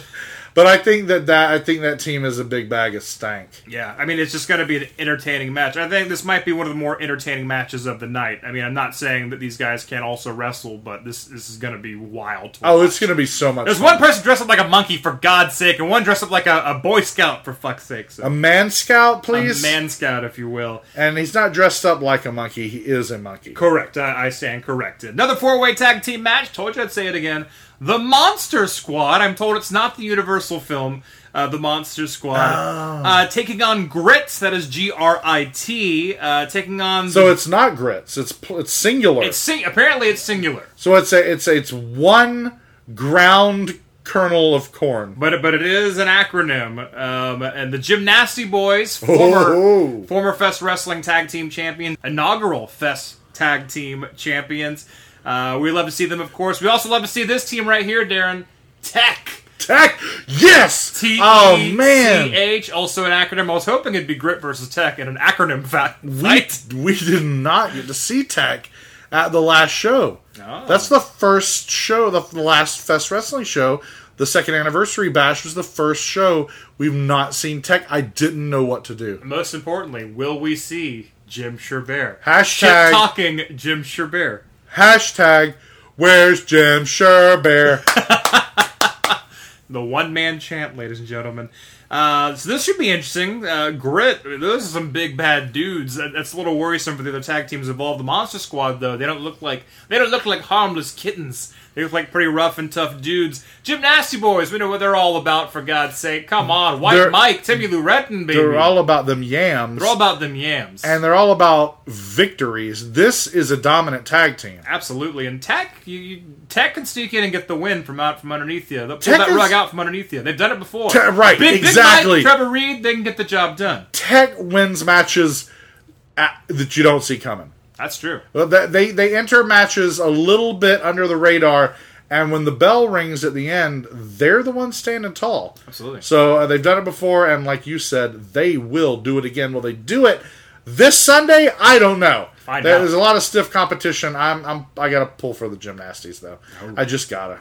But I think that that I think that team is a big bag of stank. Yeah, I mean, it's just going to be an entertaining match. I think this might be one of the more entertaining matches of the night. I mean, I'm not saying that these guys can't also wrestle, but this this is going to be wild. To Oh, it's gonna be so much. There's fun. one person dressed up like a monkey, for God's sake, and one dressed up like a, a Boy Scout, for fuck's sake. So. a man scout, please. A man scout, if you will. and he's not dressed up like a monkey. He is a monkey. Correct. I, I stand corrected. Another four-way tag team match. Told you I'd say it again. The Monster Squad. I'm told it's not the Universal film. Uh, the Monster Squad Oh. uh, taking on Grits. That is G R I T. Uh, taking on. So the- it's not grits. It's it's singular. it's sing- apparently it's singular, so it's a it's a, it's one ground kernel of corn. but but it is an acronym. Um, and the Gymnasty Boys, former Oh. former Fest Wrestling Tag Team Champion, inaugural Fest Tag Team Champions. Uh, we love to see them, of course. We also love to see this team right here, Daryn. Tech. Tech. Yes. T oh E man. C H, also an acronym. I was hoping it'd be Grit versus Tech in an acronym fa- we, we did not get to see Tech at the last show. Oh. That's the first show, the, the last Fest Wrestling show the second anniversary bash was the first show we've not seen Tech. I didn't know what to do. Most importantly, will we see Jim Sherbert? Hashtag- Shit talking Jim Sherbert. Hashtag Where's Jim Sherbear? The one man chant, ladies and gentlemen. Uh, so this should be interesting. Uh, Grit, those are some big bad dudes. That, that's a little worrisome for the other tag teams involved. The Monster Squad, though, they don't look like they don't look like harmless kittens. They look like pretty rough and tough dudes. Gymnasty boys, we know what they're all about. For God's sake, come on, White They're- Mike, Timmy Lou Retton, baby. They're all about them yams. They're all about them yams. and they're all about victories. This is a dominant tag team. Absolutely, and Tech, you, you Tech can sneak in and get the win from out from underneath you. They'll pull Tech that is- rug out from underneath you. They've done it before. Te- right, Big, exactly. Big Mike, Trevor Reed, they can get the job done. Tech wins matches at, that you don't see coming. That's true. Well, they they enter matches a little bit under the radar, and when the bell rings at the end, they're the ones standing tall. Absolutely. So uh, they've done it before, and like you said, they will do it again. Will they do it this Sunday? I don't know. Find out. There's a lot of stiff competition. I'm, I'm I gotta pull for the gymnasties though. I just gotta.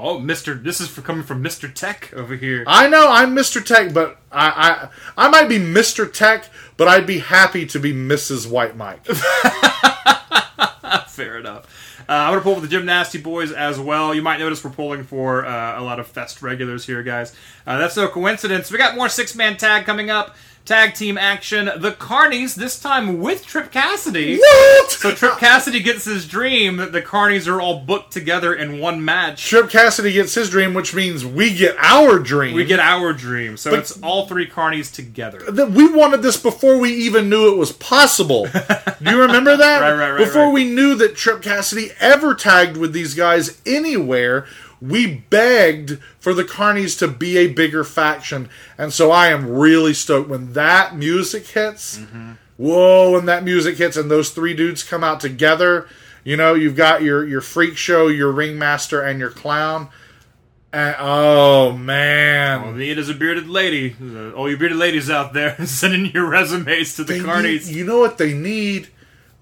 Oh, Mister, this is for coming from Mister Tech over here. I know I'm Mr. Tech, but I, I I might be Mr. Tech, but I'd be happy to be Mrs. White Mike. Fair enough. Uh, I'm going to pull for the Gymnasty Boys as well. You might notice we're pulling for uh, a lot of Fest regulars here, guys. Uh, that's no coincidence. We got more six man tag coming up. Tag team action. The Carnies, this time with Trip Cassidy. what? So Trip Cassidy gets his dream that the Carnies are all booked together in one match. Trip Cassidy gets his dream, which means we get our dream. We get our dream. So But- it's all three Carnies together. that we wanted this before we even knew it was possible. Do you remember that? Right, right, right, Before right. we knew that Trip Cassidy ever tagged with these guys anywhere, we begged for the Carnies to be a bigger faction. And so I am really stoked when that music hits. Mm-hmm. Whoa, when that music hits and those three dudes come out together. You know, you've got your, your freak show, your ringmaster, and your clown. And, oh man. All we need is a bearded lady. All you bearded ladies out there, sending your resumes to the They Carnies. need- you know what they need?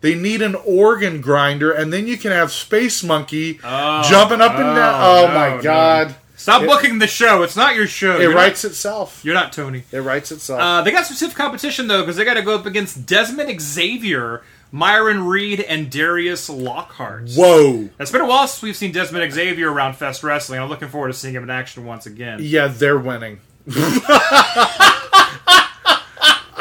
They need an organ grinder, and then you can have Space Monkey jumping up and down. oh, Oh no, my no. god! Stop booking the show. It's not your show. It You're writes Not, itself. you're not Tony. It writes itself. Uh, they got some stiff competition though, because they got to go up against Desmond Xavier, Myron Reed, and Darius Lockhart. Whoa! It's been a while since we've seen Desmond Xavier around Fest Wrestling. I'm looking forward to seeing him in action once again. Yeah, they're winning.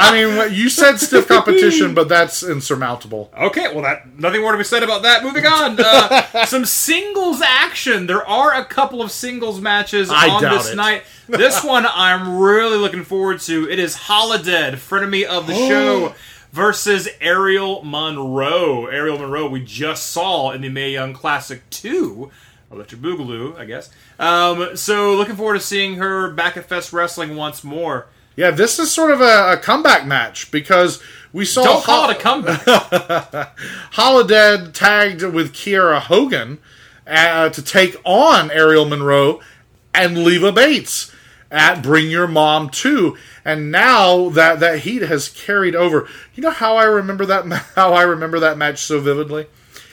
I mean, you said stiff competition, but that's insurmountable. Okay, well, that nothing more to be said about that. Moving on, uh, some singles action. There are a couple of singles matches I on this it. night. This one I'm really looking forward to. It is Holidead, frenemy of the show, versus Ariel Monroe. Ariel Monroe, we just saw in the Mae Young Classic Two. Electric Boogaloo, I guess. Um, so looking forward to seeing her back at Fest Wrestling once more. Yeah, this is sort of a, a comeback match because we saw Don't call Hol- it a comeback. Holidead tagged with Kiera Hogan uh, to take on Ariel Monroe and Leva Bates at Bring Your Mom 2. And now that that heat has carried over, you know how I remember that how I remember that match so vividly.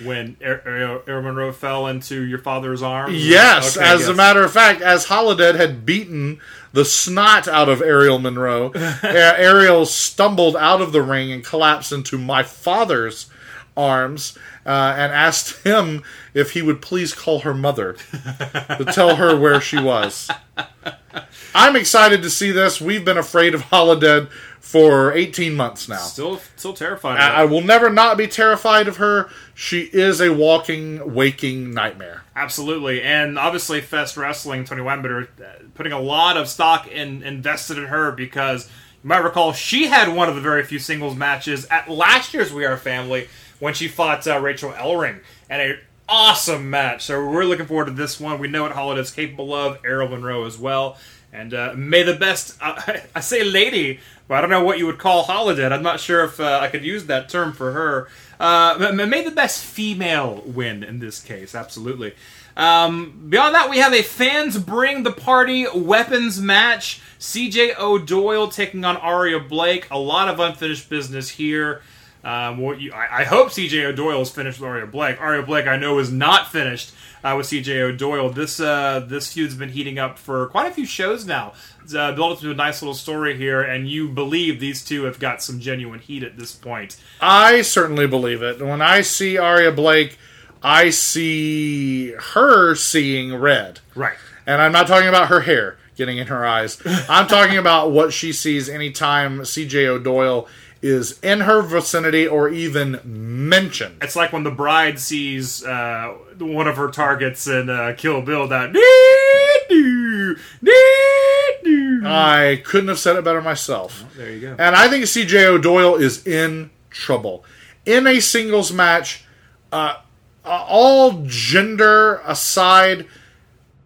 When Ar- Ar- Ariel Monroe fell into your father's arms. Yes, Okay, as a matter of fact, as Holidead had beaten the snot out of Ariel Monroe, Ariel stumbled out of the ring and collapsed into my father's arms uh, and asked him if he would please call her mother to tell her where she was. I'm excited to see this. We've been afraid of Holidead for 18 months now. Still, still terrified. I, I will never not be terrified of her. She is a walking, waking nightmare. Absolutely, and obviously, Fest Wrestling, Tony Weinbender, uh, putting a lot of stock in invested in her because you might recall she had one of the very few singles matches at last year's We Are Family when she fought uh, Rachel Ellering, and a awesome match. So we're looking forward to this one. We know what Holidead's capable of. Ariel Monroe as well. And uh, may the best, uh, I say lady, but I don't know what you would call Holidead. I'm not sure if uh, I could use that term for her. Uh, may the best female win in this case, absolutely. Um, beyond that, we have a fans bring the party weapons match. CJ O'Doyle taking on Aria Blake. A lot of unfinished business here. Um, you, I, I hope CJ O'Doyle is finished with Aria Blake. Aria Blake, I know, is not finished uh, with CJ O'Doyle. This uh, this feud's been heating up for quite a few shows now. It's uh, built up to a nice little story here, and you believe these two have got some genuine heat at this point. I certainly believe it. When I see Arya Blake, I see her seeing red. Right. And I'm not talking about her hair getting in her eyes. I'm talking about what she sees anytime CJ O'Doyle is in her vicinity or even mentioned. It's like when the bride sees uh, one of her targets in uh, Kill Bill that. I couldn't have said it better myself. There you go. And I think CJ O'Doyle is in trouble. In a singles match, uh, uh, all gender aside,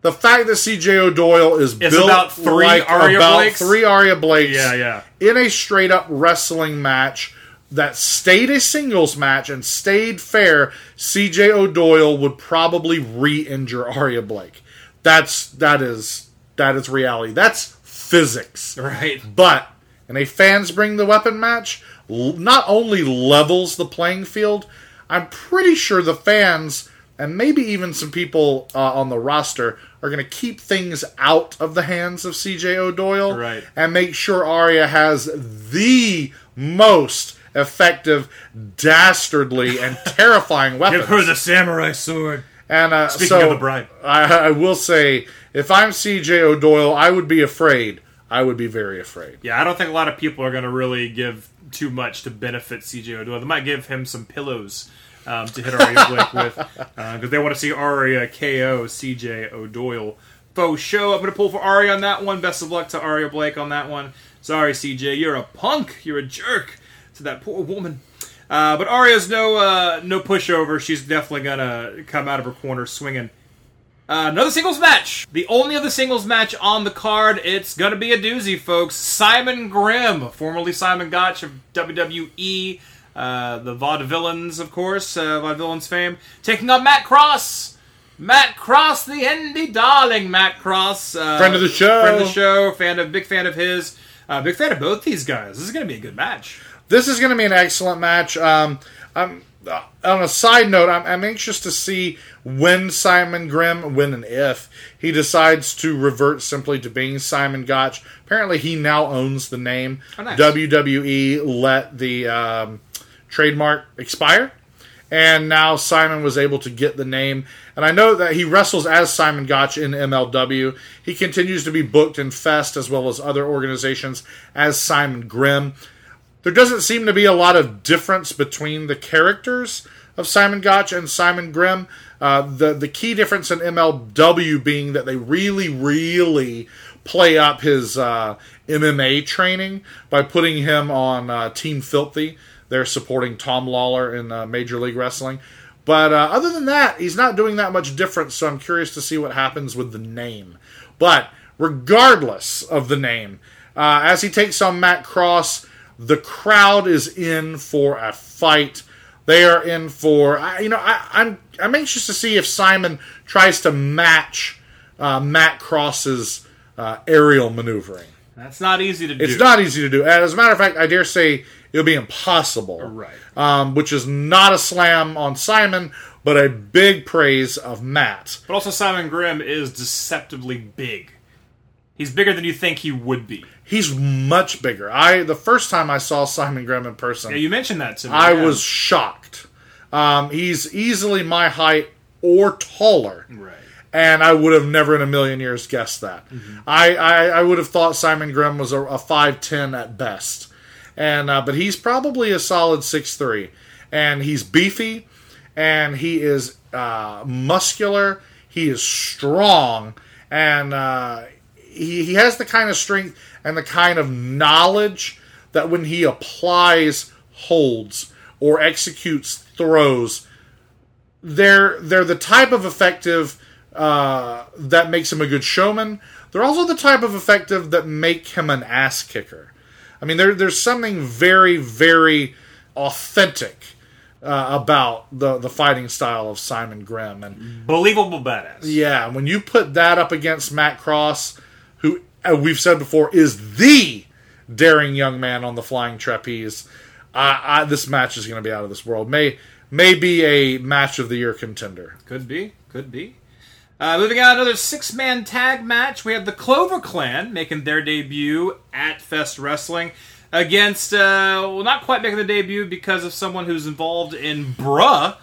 the fact that CJ O'Doyle is It's built about three like Arya about Blakes? three Arya Blakes Yeah, yeah. in a straight up wrestling match that stayed a singles match and stayed fair, CJ O'Doyle would probably re-injure Aria Blake. That's that is that is reality. That's physics. Right. But in a fans bring the weapon match, l- not only levels the playing field, I'm pretty sure the fans and maybe even some people uh, on the roster are going to keep things out of the hands of CJ O'Doyle Right. and make sure Arya has the most effective, dastardly, and terrifying weapons. samurai sword. And uh, Speaking so of the bride. I, I will say, if I'm CJ O'Doyle, I would be afraid. I would be very afraid. Yeah, I don't think a lot of people are going to really give too much to benefit CJ O'Doyle. They might give him some pillows um, to hit Arya Blake with because they want to see Arya KO CJ O'Doyle. Faux show. I'm going to pull for Arya on that one. Best of luck to Arya Blake on that one. Sorry, CJ, you're a punk. You're a jerk to that poor woman. Uh, but Arya's no uh, no pushover. She's definitely gonna come out of her corner swinging. Uh, another singles match. The only other singles match on the card. It's gonna be a doozy, folks. Simon Grimm, formerly Simon Gotch of WWE, uh, the Vaudevillains, of course, uh, Vaudevillains fame, taking on Matt Cross. Matt Cross, the indie darling, Matt Cross, uh, Friend of the show. friend of the show, fan of big fan of his, uh, big fan of both these guys. This is gonna be a good match. This is going to be an excellent match. Um, I'm, uh, on a side note, I'm, I'm anxious to see when Simon Grimm, when and if he decides to revert simply to being Simon Gotch. Apparently, he now owns the name. Oh, nice. WWE let the um, trademark expire. And now Simon was able to get the name. And I know that he wrestles as Simon Gotch in MLW. He continues to be booked in Fest as well as other organizations as Simon Grimm. There doesn't seem to be a lot of difference between the characters of Simon Gotch and Simon Grimm. Uh, the the key difference in MLW being that they really, really play up his uh, MMA training by putting him on uh, Team Filthy. They're supporting Tom Lawler in uh, Major League Wrestling. But uh, other than that, he's not doing that much difference, so I'm curious to see what happens with the name. But regardless of the name, uh, as he takes on Matt Cross, the crowd is in for a fight. They are in for I- you know I, I'm I'm anxious to see if Simon tries to match uh, Matt Cross's uh, aerial maneuvering. That's not easy to do. It's not easy to do. As a matter of fact, I dare say it'll be impossible. Right. Um, which is not a slam on Simon, but a big praise of Matt. But also, Simon Grimm is deceptively big. He's bigger than you think he would be. He's much bigger. I the first time I saw Simon Grimm in person, Yeah, you mentioned that to me. I yeah. was shocked. Um, he's easily my height or taller. right. and I would have never in a million years guessed that. Mm-hmm. I, I I would have thought Simon Grimm was a, a five ten at best, and uh, but he's probably a solid six three, and he's beefy, and he is uh, muscular. He is strong, and uh, he he has the kind of strength and the kind of knowledge that when he applies holds or executes throws they're they're the type of effective uh, that makes him a good showman. They're also the type of effective that make him an ass kicker. I mean, there, there's something very very authentic uh, about the the fighting style of Simon Grimm, and Believable badass. yeah, when you put that up against Matt Cross, who uh, we've said before is the daring young man on the flying trapeze. I, I, this match is going to be out of this world. May may be a match of the year contender. Could be, could be. Uh, moving on, another six-man tag match. We have the Clover Clan making their debut at Fest Wrestling against, uh, well, not quite making the debut because of someone who's involved in Bruh,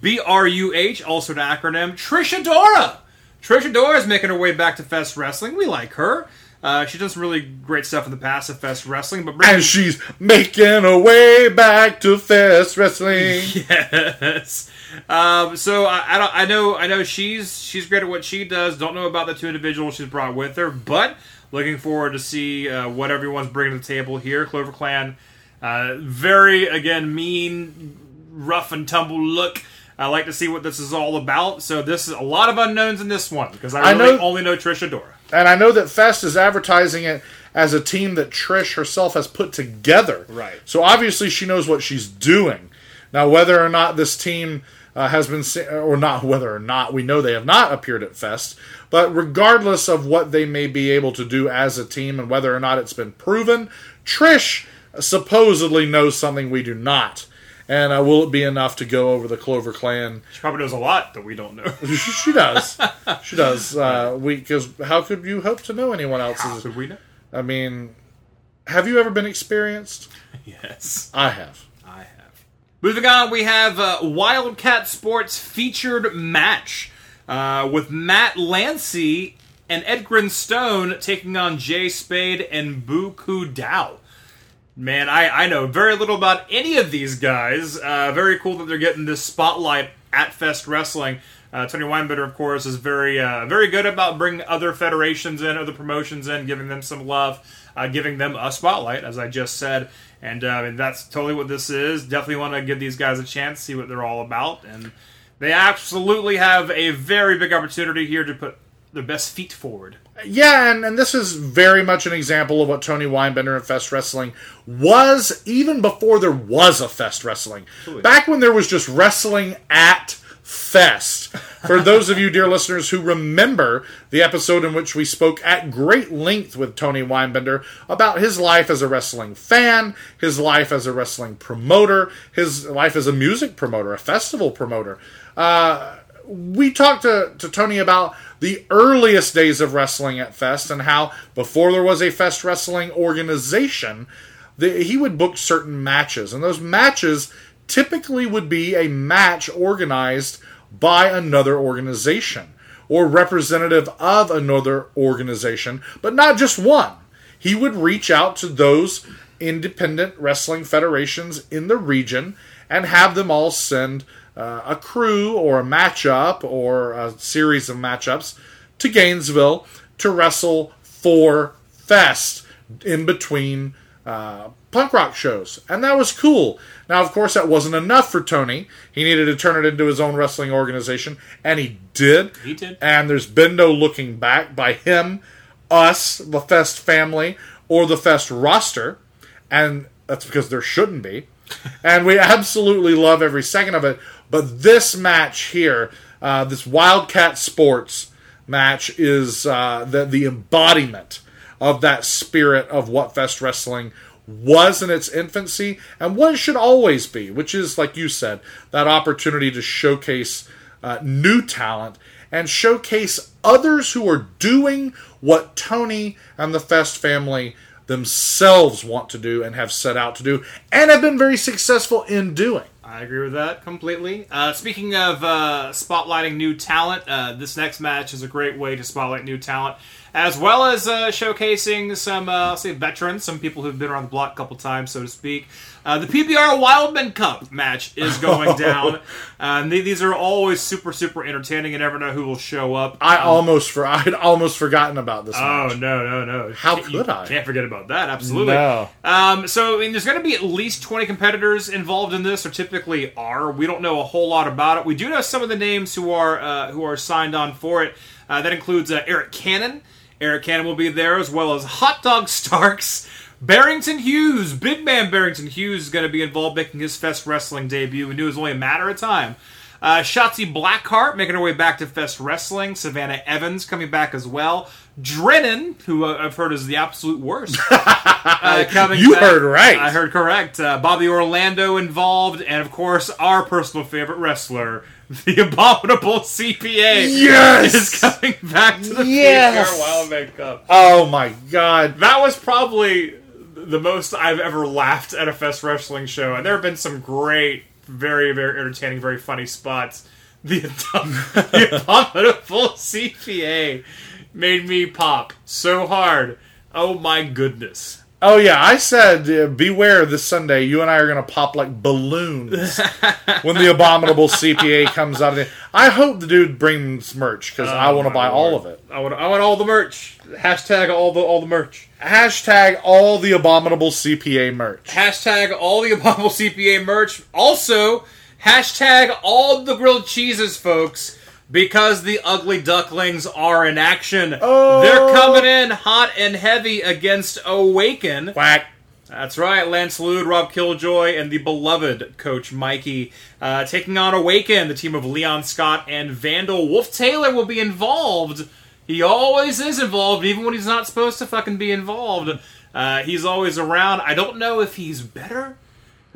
B R U H, also an acronym, Trish Adora. Trish Adora is making her way back to Fest Wrestling. We like her. Uh, she's done some really great stuff in the past at Fest Wrestling, but And she's making her way back to Fest Wrestling. yes. Um, so I, I don't. I know. I know she's she's great at what she does. Don't know about the two individuals she's brought with her, but looking forward to see uh, what everyone's bringing to the table here. Clover Clan, uh, very again mean, rough and tumble look. I like to see what this is all about. So this is a lot of unknowns in this one because I I know- only know Trish Adora. And I know that Fest is advertising it as a team that Trish herself has put together. Right. So obviously she knows what she's doing. Now, whether or not this team uh, has been, or not whether or not, we know they have not appeared at Fest. But regardless of what they may be able to do as a team and whether or not it's been proven, Trish supposedly knows something we do not. And uh, will it be enough to go over the Clover Clan She probably knows a lot that we don't know. she, she does. She does. Uh, we because how could you hope to know anyone else's? How Could we know? I mean, have you ever been experienced? Yes. I have. Moving on, we have uh, Wildcat Sports featured match uh, with Matt Lancy and Edgren Stone taking on Jay Spade and Buku Dao. Man, I, I know very little about any of these guys. Uh, very cool that they're getting this spotlight at Fest Wrestling. Uh, Tony Weinbender, of course, is very uh, very good about bringing other federations in, other promotions in, giving them some love, uh, giving them a spotlight, as I just said. And uh, mean, that's totally what this is. Definitely want to give these guys a chance, see what they're all about. And they absolutely have a very big opportunity here to put their best feet forward. Yeah, and, and this is very much an example of what Tony Weinbender and Fest Wrestling was even before there was a Fest Wrestling. Back when there was just wrestling at Fest. For those of you, dear listeners, who remember the episode in which we spoke at great length with Tony Weinbender about his life as a wrestling fan, his life as a wrestling promoter, his life as a music promoter, a festival promoter. Uh, we talked to, to Tony about the earliest days of wrestling at Fest and how before there was a Fest Wrestling organization, the, he would book certain matches. And those matches typically would be a match organized by another organization or representative of another organization, but not just one. He would reach out to those independent wrestling federations in the region and have them all send uh, a crew or a matchup or a series of matchups to Gainesville to wrestle for Fest in between uh, punk rock shows. And that was cool. Now, of course, that wasn't enough for Tony. He needed to turn it into his own wrestling organization, and he did. He did. And there's been no looking back by him, us, the Fest family, or the Fest roster. And that's because there shouldn't be. and we absolutely love every second of it. But this match here, uh, this Wildcat Sports match, is uh, the, the embodiment of that spirit of what Fest Wrestling was in its infancy and what it should always be, which is, like you said, that opportunity to showcase uh, new talent and showcase others who are doing what Tony and the Fest family themselves want to do and have set out to do and have been very successful in doing. I agree with that completely. Uh, speaking of uh, spotlighting new talent, uh, this next match is a great way to spotlight new talent, as well as uh, showcasing some, uh, I'll say, veterans, some people who've been around the block a couple times, so to speak. Uh, the PBR Wildman Cup match is going down. Uh, and these are always super, super entertaining. You never know who will show up. I almost for I'd almost forgotten about this Oh match. no no no! How could I? Can't forget about that. Absolutely. No. Um, so I mean, there's going to be at least 20 competitors involved in this, or typically are. We don't know a whole lot about it. We do know some of the names who are uh, who are signed on for it. Uh, that includes uh, Eric Cannon. Eric Cannon will be there as well as Hot Dog Starks. Barrington Hughes, big man Barrington Hughes is going to be involved making his Fest Wrestling debut. We knew it was only a matter of time. Uh, Shotzi Blackheart making her way back to Fest Wrestling. Savannah Evans coming back as well. Drennan, who uh, I've heard is the absolute worst, uh, coming You back. heard right. I heard correct. Uh, Bobby Orlando involved, and of course our personal favorite wrestler, the Abominable CPA, Yes! is coming back to the Yes! PBR Wildman Cup. Oh my god. That was probably the most I've ever laughed at a Fest Wrestling show, and there have been some great, very, very entertaining, very funny spots. The, the abominable CPA made me pop so hard. Oh my goodness! Oh yeah, I said uh, beware this Sunday. You and I are going to pop like balloons when the abominable CPA comes out. Of it. I hope the dude brings merch because I want to buy all of it. I want, I want all the merch. Hashtag all the all the merch. Hashtag all the abominable CPA merch. Hashtag all the abominable CPA merch. Also, hashtag all the grilled cheeses, folks, because the ugly ducklings are in action. Oh. They're coming in hot and heavy against Awaken. Quack. That's right, Lance Lude, Rob Killjoy, and the beloved Coach Mikey uh, taking on Awaken. The team of Leon Scott and Vandal Wolf Taylor will be involved. He always is involved, even when he's not supposed to fucking be involved. Uh, he's always around. I don't know if he's better.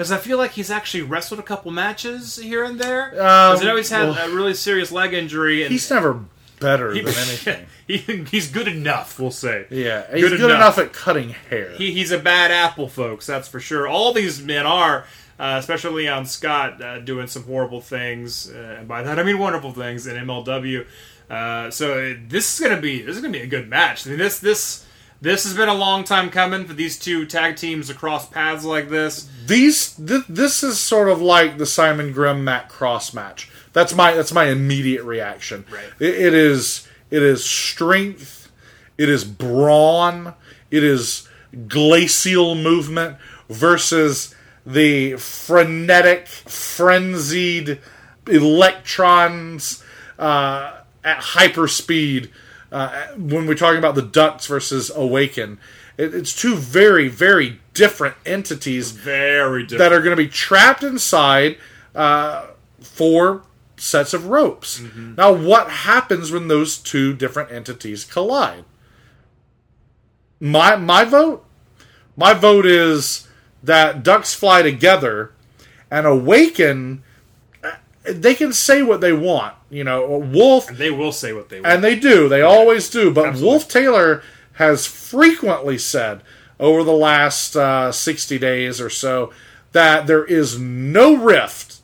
Because I feel like he's actually wrestled a couple matches here and there. Because I know he's had well, a really serious leg injury. And He's never better he- than anything. he, he's good enough, we'll say. Yeah, he's good, enough. at cutting hair. He, he's a bad apple, folks. That's for sure. All these men are, uh, especially Leon Scott, uh, doing some horrible things, uh, and by that I mean wonderful things in MLW. Uh, so this is gonna be this is gonna be a good match. I mean, this this this has been a long time coming for these two tag teams to cross paths like this. These th- this is sort of like the Simon Grimm Matt Cross match. That's my that's my immediate reaction. Right. It, it is it is strength, it is brawn, it is glacial movement versus the frenetic, frenzied electrons uh, at hyperspeed. Uh, when we're talking about the Ducks versus Awaken, it, it's two very, very different entities Very different. that are going to be trapped inside uh, four sets of ropes. Now, what happens when those two different entities collide? My my vote, my vote is that ducks fly together and awaken. They can say what they want, you know. Wolf they will say what they want. and they do. They always do. But Absolutely. Wolf Taylor has frequently said over the last uh, 60 days or so that there is no rift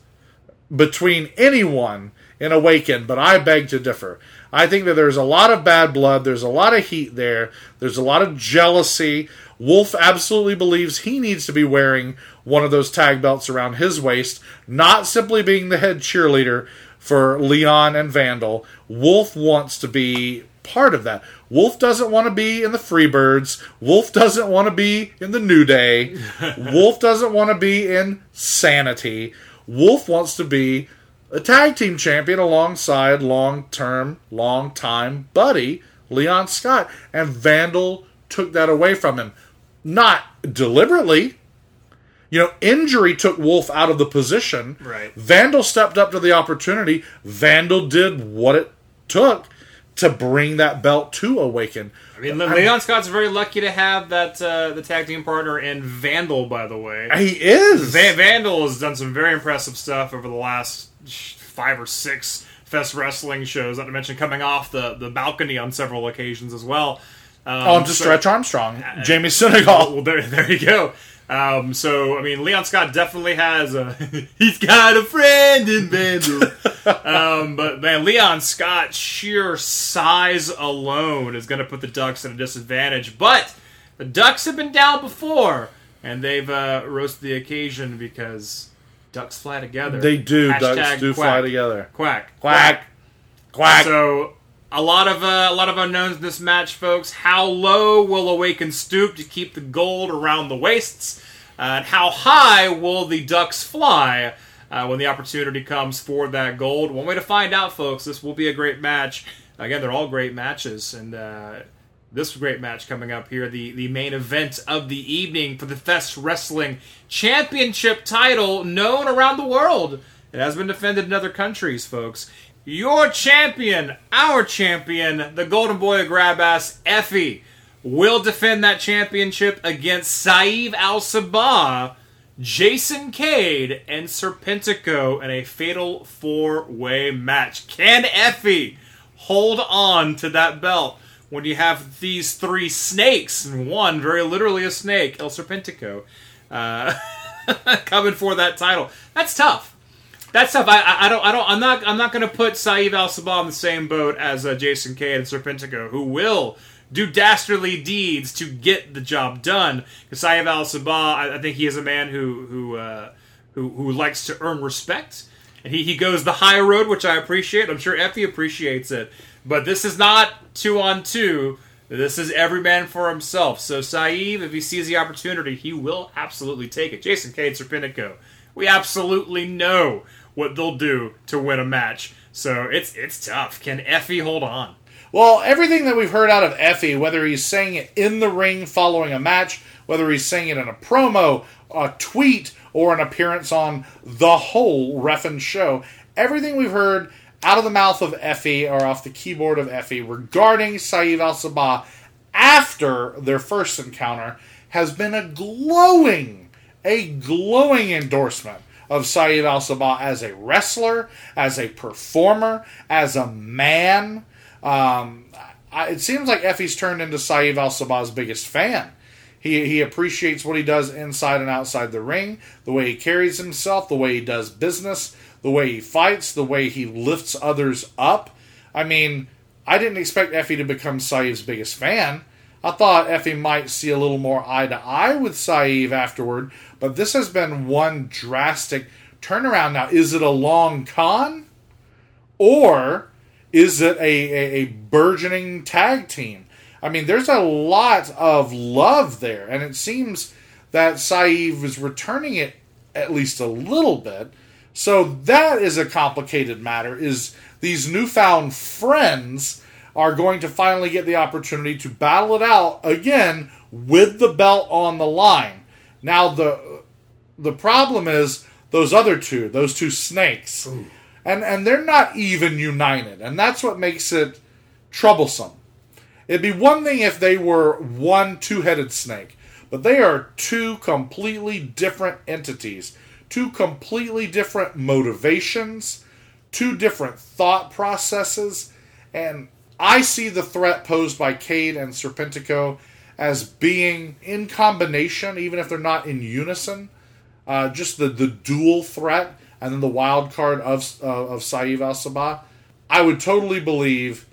between anyone in Awaken, but I beg to differ. I think that there's a lot of bad blood, there's a lot of heat there, there's a lot of jealousy. Wolf absolutely believes he needs to be wearing one of those tag belts around his waist, not simply being the head cheerleader for Leon and Vandal. Wolf wants to be part of that. Wolf doesn't want to be in the Freebirds. Wolf doesn't want to be in the New Day. Wolf doesn't want to be in Sanity. Wolf wants to be a tag team champion alongside long term, long time buddy Leon Scott. And Vandal took that away from him. Not deliberately. You know, injury took Wolf out of the position. Right. Vandal stepped up to the opportunity. Vandal did what it took to bring that belt to Awaken. I mean, Le- Leon Scott's very lucky to have that uh, the tag team partner in Vandal, by the way. He is. Van- Vandal has done some very impressive stuff over the last five or six Fest Wrestling shows. Not to mention coming off the, the balcony on several occasions as well. Um, on to so- Stretch Armstrong, Jamie Senegal. Well, there, there you go. Um, so, I mean, Leon Scott definitely has a. he's got a friend in Vandal. um, but, man, Leon Scott, sheer size alone is going to put the Ducks at a disadvantage. But the Ducks have been down before, and they've uh, roasted the occasion because Ducks fly together. They do. Hashtag Ducks do quack. fly together. Quack. Quack. Quack. So a lot of uh, a lot of unknowns in this match, folks. How low will Awaken stoop to keep the gold around the waists? Uh, and how high will the Ducks fly uh, when the opportunity comes for that gold? One way to find out, folks. This will be a great match. Again, they're all great matches, and uh, this great match coming up here, the, the main event of the evening for the Fest Wrestling Championship title, known around the world It has been defended in other countries, folks. Your champion, our champion, the Golden Boy of Grab Ass, Effie, will defend that championship against Saeed Al Sabah, Jason Cade, and Serpentico in a fatal four way match. Can Effie hold on to that belt when you have these three snakes, and one very literally a snake, El Serpentico, uh, coming for that title? That's tough. That's stuff I, I, don't. I don't. I'm not. I'm not to put Saeed Al Sabah in the same boat as uh, Jason Cade and Serpentico, who will do dastardly deeds to get the job done. Because Saeed Al Sabah, I, I think he is a man who who uh, who who likes to earn respect, and he he goes the high road, which I appreciate. I'm sure Effie appreciates it. But this is not two on two. This is every man for himself. So Saeed, if he sees the opportunity, he will absolutely take it. Jason Cade, Serpentico, we absolutely know what they'll do to win a match. So it's it's tough. Can Effie hold on? Well, everything that we've heard out of Effie, whether he's saying it in the ring following a match, whether he's saying it in a promo, a tweet, or an appearance on the whole Ref'n show, everything we've heard out of the mouth of Effie or off the keyboard of Effie regarding Saeed Al Sabah after their first encounter has been a glowing, a glowing endorsement of Saeed Al Sabah as a wrestler, as a performer, as a man. Um, I, it seems like Effie's turned into Saeed Al Sabah's biggest fan. He, he appreciates what he does inside and outside the ring, the way he carries himself, the way he does business, the way he fights, the way he lifts others up. I mean, I didn't expect Effie to become Saeed's biggest fan. I thought Effie might see a little more eye to eye with Saeed afterward, but this has been one drastic turnaround. Now, is it a long con? Or is it a, a, a burgeoning tag team? I mean, there's a lot of love there, and it seems that Saeed is returning it at least a little bit. So that is a complicated matter. Is these newfound friends are going to finally get the opportunity to battle it out again with the belt on the line. Now the the problem is those other two, those two snakes. And and they're not even united, and that's what makes it troublesome. It'd be one thing if they were one two-headed snake, but they are two completely different entities, two completely different motivations, two different thought processes, and I see the threat posed by Cade and Serpentico as being in combination, even if they're not in unison. Uh, just the, the dual threat and then the wild card of uh, of Saeed Al Sabah. I would totally believe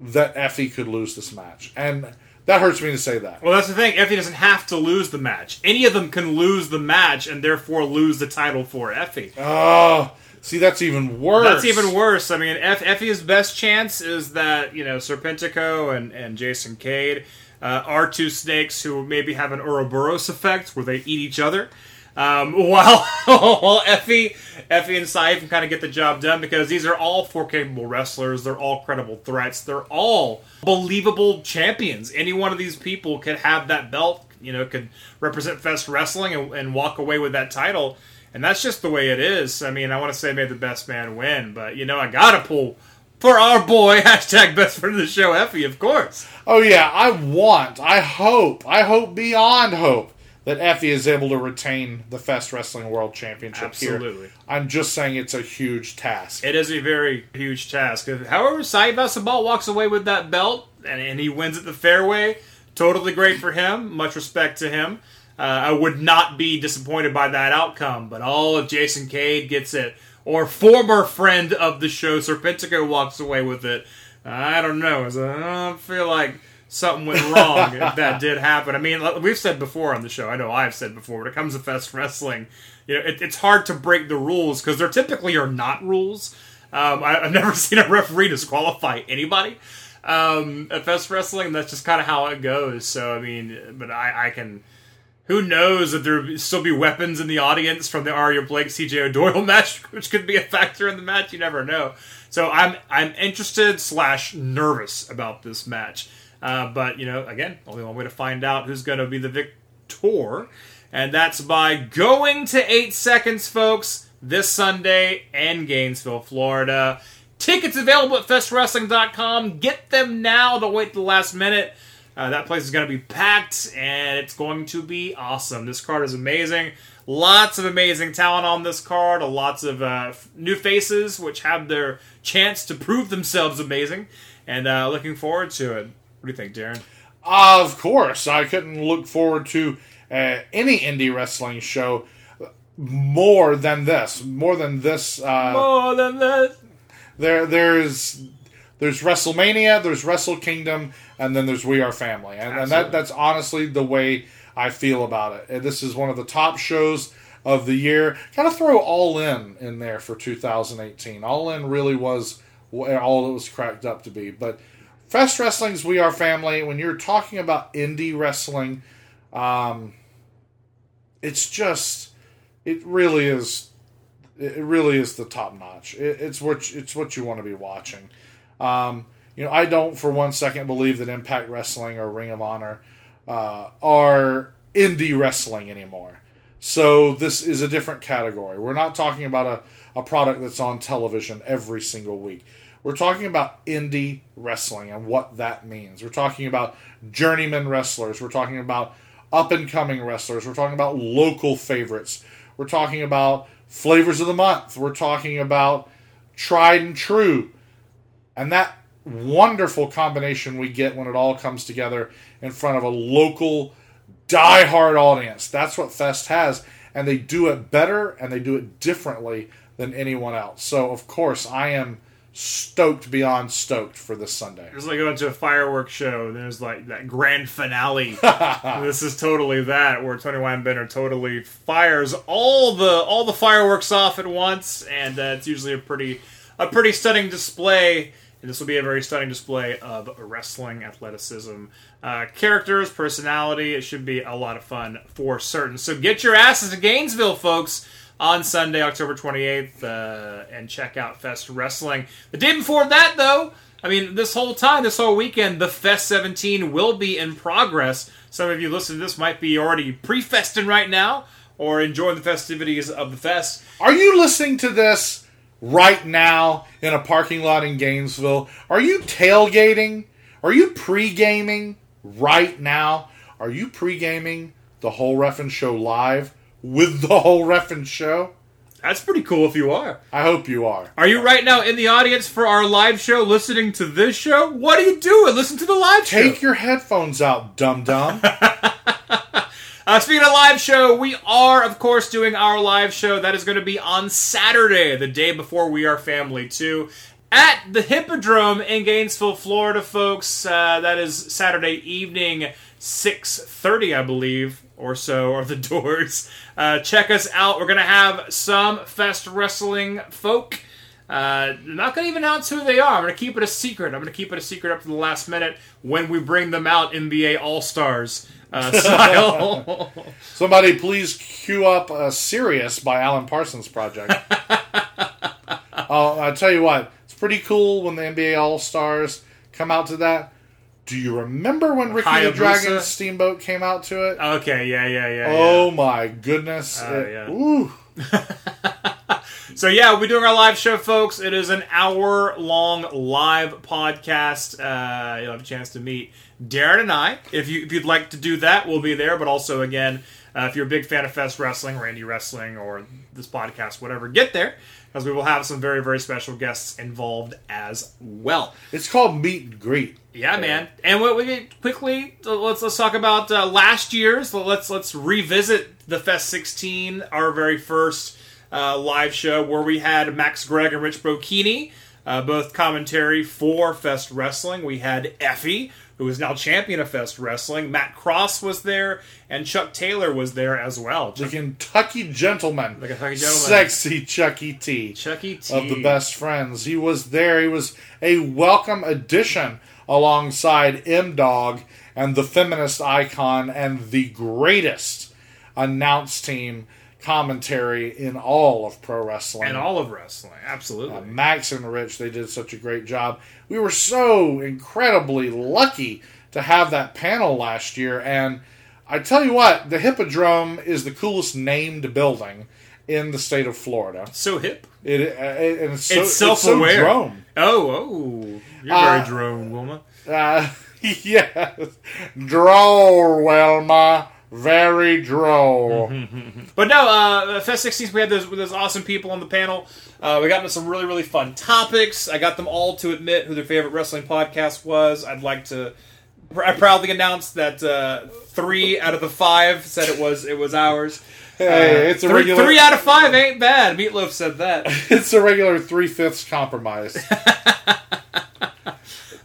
that Effie could lose this match, and that hurts me to say that. Well, that's the thing. Effie doesn't have to lose the match. Any of them can lose the match and therefore lose the title for Effie. Oh, see, that's even worse. That's even worse. I mean, Eff- Effie's best chance is that you know Serpentico and and Jason Cade uh, are two snakes who maybe have an Ouroboros effect where they eat each other. Um, while while Effie, Effie and Saeed can kind of get the job done because these are all four capable wrestlers. They're all credible threats. They're all believable champions. Any one of these people could have that belt. You know, could represent Fest Wrestling and, and walk away with that title. And that's just the way it is. I mean, I want to say may the best man win, but you know, I gotta pull for our boy hashtag best friend of the show, Effie, of course. Oh yeah, I want, I hope, I hope beyond hope that Effie is able to retain the Fest Wrestling World Championship here. Absolutely. here. I'm just saying it's a huge task. It is a very huge task. However, Saeed walks away with that belt and, and he wins at the fairway. Totally great for him. Much respect to him. Uh, I would not be disappointed by that outcome, but all of Jason Cade gets it, or former friend of the show Serpentico walks away with it. I don't know. I don't feel like something went wrong if that did happen. I mean, we've said before on the show. I know I've said before. When it comes to Fest Wrestling, you know, it, it's hard to break the rules because there typically are not rules. Um, I, I've never seen a referee disqualify anybody um, at Fest Wrestling. That's just kind of how it goes. So I mean, but I, I can. Who knows if there still be weapons in the audience from the Aria Blake CJ O'Doyle match, which could be a factor in the match. You never know. So I'm I'm interested slash nervous about this match. Uh, but you know, again, only one way to find out who's going to be the victor, and that's by going to eight seconds, folks. this Sunday in Gainesville, Florida. Tickets available at festwrestling.com. Get them now. Don't wait the last minute. Uh, that place is going to be packed and it's going to be awesome. This card is amazing. Lots of amazing talent on this card. Lots of uh, f- new faces which have their chance to prove themselves amazing. And uh, looking forward to it. What do you think, Daryn? Of course, I couldn't look forward to uh, any indie wrestling show more than this. More than this. Uh, More than that. there, there's there's WrestleMania, there's Wrestle Kingdom, and then there's We Are Family, and, and that that's honestly the way I feel about it. And This is one of the top shows of the year. Kind of throw All In in there for 2018. All In really was all it was cracked up to be, but. Fest Wrestling's We Are Family. When you're talking about indie wrestling, um, it's just it really is it really is the top notch. It, it's what it's what you want to be watching. Um, you know, I don't for one second believe that Impact Wrestling or Ring of Honor uh, are indie wrestling anymore. So this is a different category. We're not talking about a, a product that's on television every single week. We're talking about indie wrestling and what that means. We're talking about journeyman wrestlers. We're talking about up and coming wrestlers. We're talking about local favorites. We're talking about flavors of the month. We're talking about tried and true. And that wonderful combination we get when it all comes together in front of a local die-hard audience. That's what Fest has. And they do it better and they do it differently than anyone else. So, of course, I am stoked beyond stoked for this Sunday. It's like going to a fireworks show. And there's like that grand finale. this is totally that, where Tony Weinbender totally fires all the all the fireworks off at once, and uh, it's usually a pretty a pretty stunning display. And this will be a very stunning display of wrestling athleticism, uh, characters, personality. It should be a lot of fun for certain. So get your asses to Gainesville, folks on Sunday, October 28th, uh, and check out Fest Wrestling. The day before that, though, I mean, this whole time, this whole weekend, the Fest 17 will be in progress. Some of you listening to this might be already pre-festing right now or enjoying the festivities of the fest. Are you listening to this right now in a parking lot in Gainesville? Are you tailgating? Are you pre-gaming right now? Are you pre-gaming the whole Ref'n show live with the whole Ref'n show? That's pretty cool if you are. I hope you are. Are you right now in the audience for our live show listening to this show? What are you doing? Listen to the live show. Take your headphones out, dum dum. Uh, speaking of live show, we are, of course, doing our live show. That is going to be on Saturday, the day before We Are Family 2, at the Hippodrome in Gainesville, Florida, folks. Uh, that is Saturday evening, 6.30, I believe, or so, are the doors. Uh, check us out. We're going to have some Fest Wrestling folk. Uh, not going to even announce who they are. I'm going to keep it a secret. I'm going to keep it a secret up to the last minute when we bring them out NBA All Stars uh, style. Somebody please cue up uh, "Sirius" by Alan Parsons Project. Oh, I tell you what, it's pretty cool when the NBA All Stars come out to that. Do you remember when Ricky the Dragon Steamboat came out to it? okay, yeah, yeah, yeah. Oh my goodness! Oh, It- yeah. ooh. So yeah, we'll be doing our live show, folks. It is an hour-long live podcast. Uh, you'll have a chance to meet Daryn and I. If you if you'd like to do that, we'll be there. But also, again, uh, if you're a big fan of Fest Wrestling, Randy Wrestling, or this podcast, whatever, get there because we will have some very very special guests involved as well. It's called Meet and Greet. Yeah, man. And what we quickly let's let's talk about uh, last year's. Let's let's revisit the Fest 16, our very first uh, live show where we had Max Gregg and Rich Bocchini, uh, both commentary for Fest Wrestling. We had Effie, who is now champion of Fest Wrestling. Matt Cross was there, and Chuck Taylor was there as well. The Kentucky Gentleman. The Kentucky Gentleman. Sexy Chucky T. Chucky T. of the best friends. He was there. He was a welcome addition alongside M Dog and the feminist icon and the greatest announce team commentary in all of pro wrestling. and all of wrestling, absolutely. Uh, Max and Rich, they did such a great job. We were so incredibly lucky to have that panel last year. And I tell you what, the Hippodrome is the coolest named building in the state of Florida. So hip. It, uh, it and it's, so, it's self-aware. It's so drone. Oh, oh, you're Uh, very drone, Wilma. Uh, yes. Droll, Wilma. Very droll. But no, uh, Fest 16, we had those, those awesome people on the panel. Uh, we got into some really, really fun topics. I got them all to admit who their favorite wrestling podcast was. I'd like to. I proudly announced that uh, three out of the five said it was it was ours. Hey, it's a three, regular. three out of five ain't bad. Meatloaf said that. it's a regular three fifths compromise.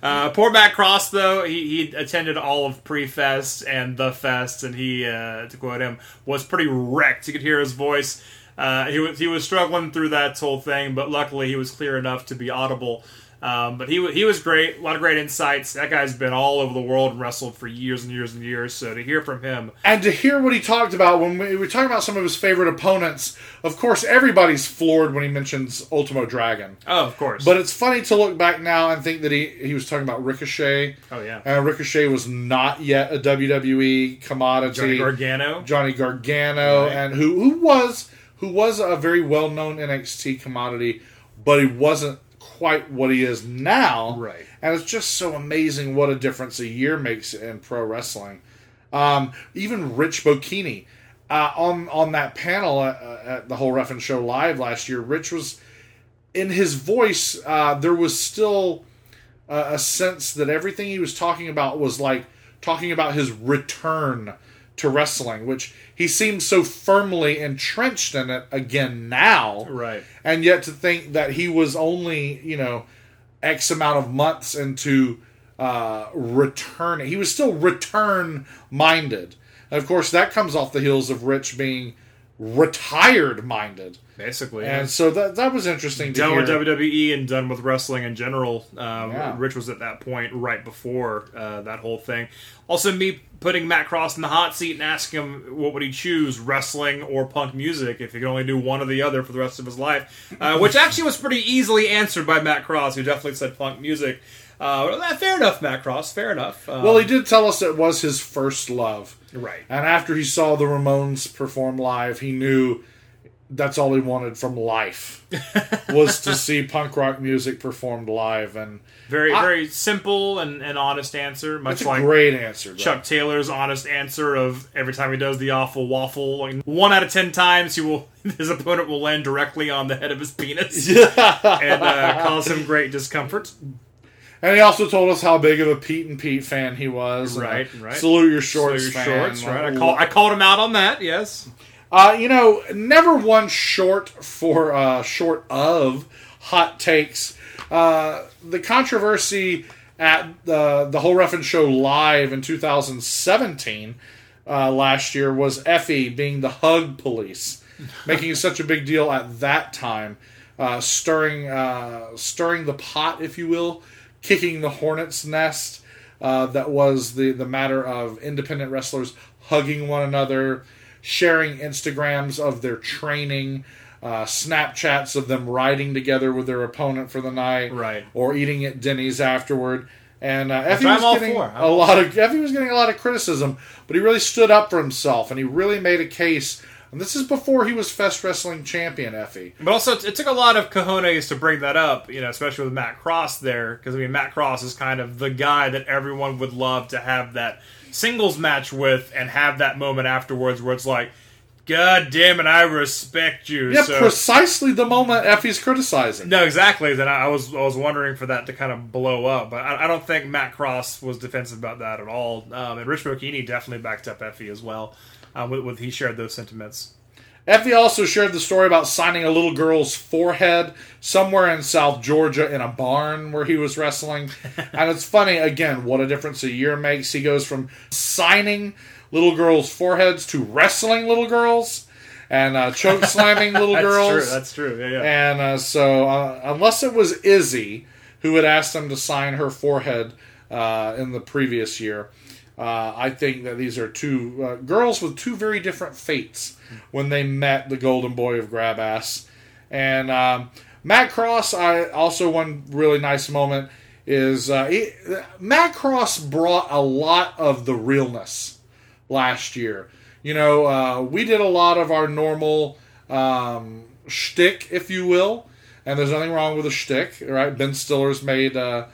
Uh, poor Matt Cross, though, he, he attended all of pre-fest and the fest, and he, uh, to quote him, was pretty wrecked. You could hear his voice. Uh, he was he was struggling through that whole thing, but luckily he was clear enough to be audible. Um, but he he was great. A lot of great insights. That guy's been all over the world and wrestled for years and years and years. So to hear from him, and to hear what he talked about when we were talking about some of his favorite opponents, of course, everybody's floored when he mentions Ultimo Dragon. oh, of course. But it's funny to look back now and think that he, he was talking about Ricochet. oh yeah, And Ricochet was not yet a WWE commodity. Johnny Gargano. Johnny Gargano, Right. and who who was who was a very well known NXT commodity, but he wasn't quite what he is now. Right. And it's just so amazing what a difference a year makes in pro wrestling. Um, even Rich Bocchini uh, on on that panel at, at the whole Ref'n Show live last year, Rich was in his voice. Uh, there was still a, a sense that everything he was talking about was like talking about his return to wrestling, which he seems so firmly entrenched in it again now. Right. And yet to think that he was only, you know, X amount of months into uh, returning. He was still return minded. And of course, that comes off the heels of Rich being retired minded. Basically, And so that that was interesting to done hear. with WWE and done with wrestling in general. Um, Yeah. Rich was at that point right before uh, that whole thing. Also, me putting Matt Cross in the hot seat and asking him what would he choose, wrestling or punk music, if he could only do one or the other for the rest of his life, uh, which actually was pretty easily answered by Matt Cross, who definitely said punk music. Uh, fair enough, Matt Cross. Fair enough. Um, well, he did tell us it was his first love. right. And after he saw the Ramones perform live, he knew that's all he wanted from life was to see punk rock music performed live. And Very, I- very simple and, and honest answer, much like great answer. though. Chuck Taylor's honest answer of every time he does the awful waffle, like one out of ten times he will his opponent will land directly on the head of his penis and uh, cause him great discomfort. And he also told us how big of a Pete and Pete fan he was. Right, right. Salute your shorts, So your fan. shorts, right? I, call, I called him out on that. Yes, Uh, you know, never one short for uh, short of hot takes. Uh, the controversy at the the whole Ref'n Show live in 2017 uh, last year was Effie being the hug police, making such a big deal at that time, uh, stirring uh, stirring the pot, if you will, kicking the hornet's nest. Uh, that was the the matter of independent wrestlers hugging one another, sharing Instagrams of their training, uh, Snapchats of them riding together with their opponent for the night, Right. or eating at Denny's afterward. And uh, Effie I'm was getting a lot of Effie was getting a lot of criticism, but he really stood up for himself and he really made a case. And this is before he was Fest Wrestling champion, Effie. but also it took a lot of cojones to bring that up. You know, especially with Matt Cross there, because I mean Matt Cross is kind of the guy that everyone would love to have that singles match with, and have that moment afterwards where it's like. God damn it! I respect you. Yeah, so, precisely the moment Effie's criticizing. No, exactly. Then I was I was wondering for that to kind of blow up, but I, I don't think Matt Cross was defensive about that at all. Um, and Rich Bocchini definitely backed up Effie as well. Um, with, with he shared those sentiments. Effie also shared the story about signing a little girl's forehead somewhere in South Georgia in a barn where he was wrestling. and it's funny, again, what a difference a year makes. He goes from signing little girls' foreheads to wrestling little girls and uh, choke slamming little girls. That's girls. true. That's true. Yeah, yeah. And uh, so, uh, unless it was Izzy who had asked him to sign her forehead uh, in the previous year, uh, I think that these are two uh, girls with two very different fates when they met the Golden Boy of Grab Ass. And um, Matt Cross, I also one really nice moment is uh, he, Matt Cross brought a lot of the realness last year. You know, uh, we did a lot of our normal um, shtick, if you will. And there's nothing wrong with a shtick, right? Ben Stiller's made uh,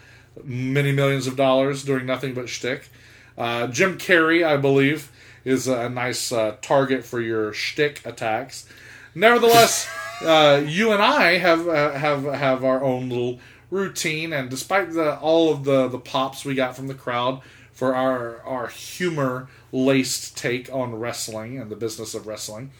many millions of dollars doing nothing but shtick. Uh, Jim Carrey, I believe, is a nice uh, target for your shtick attacks. Nevertheless, uh, you and I have uh, have have our own little routine, and despite the all of the the pops we got from the crowd for our our humor laced take on wrestling and the business of wrestling,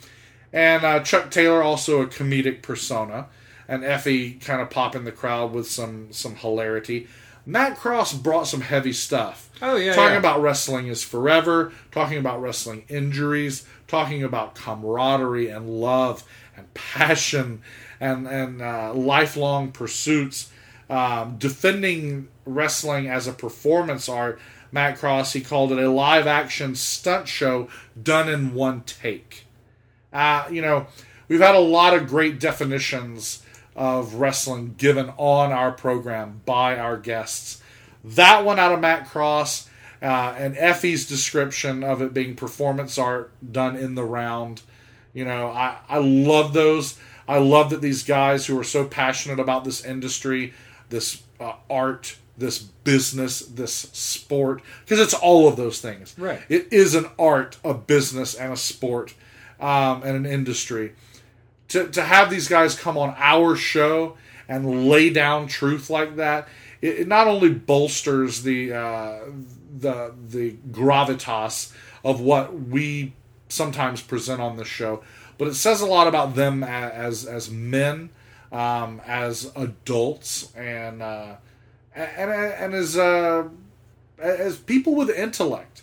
and uh, Chuck Taylor also a comedic persona, and Effie kind of popping the crowd with some some hilarity. Matt Cross brought some heavy stuff. Oh, yeah, talking yeah. about wrestling is forever, talking about wrestling injuries, talking about camaraderie and love and passion and and uh, lifelong pursuits, um, defending wrestling as a performance art. Matt Cross he called it a live action stunt show done in one take. Uh, you know, we've had a lot of great definitions of wrestling given on our program by our guests. That one out of Matt Cross uh, and Effie's description of it being performance art done in the round. You know, I, I love those. I love that these guys who are so passionate about this industry, this uh, art, this business, this sport, because it's all of those things. Right. It is an art, a business, and a sport, um, and an industry to, to have these guys come on our show and lay down truth like that, it, it not only bolsters the uh, the the gravitas of what we sometimes present on the show, but it says a lot about them as as men, um, as adults, and uh, and and as uh, as people with intellect,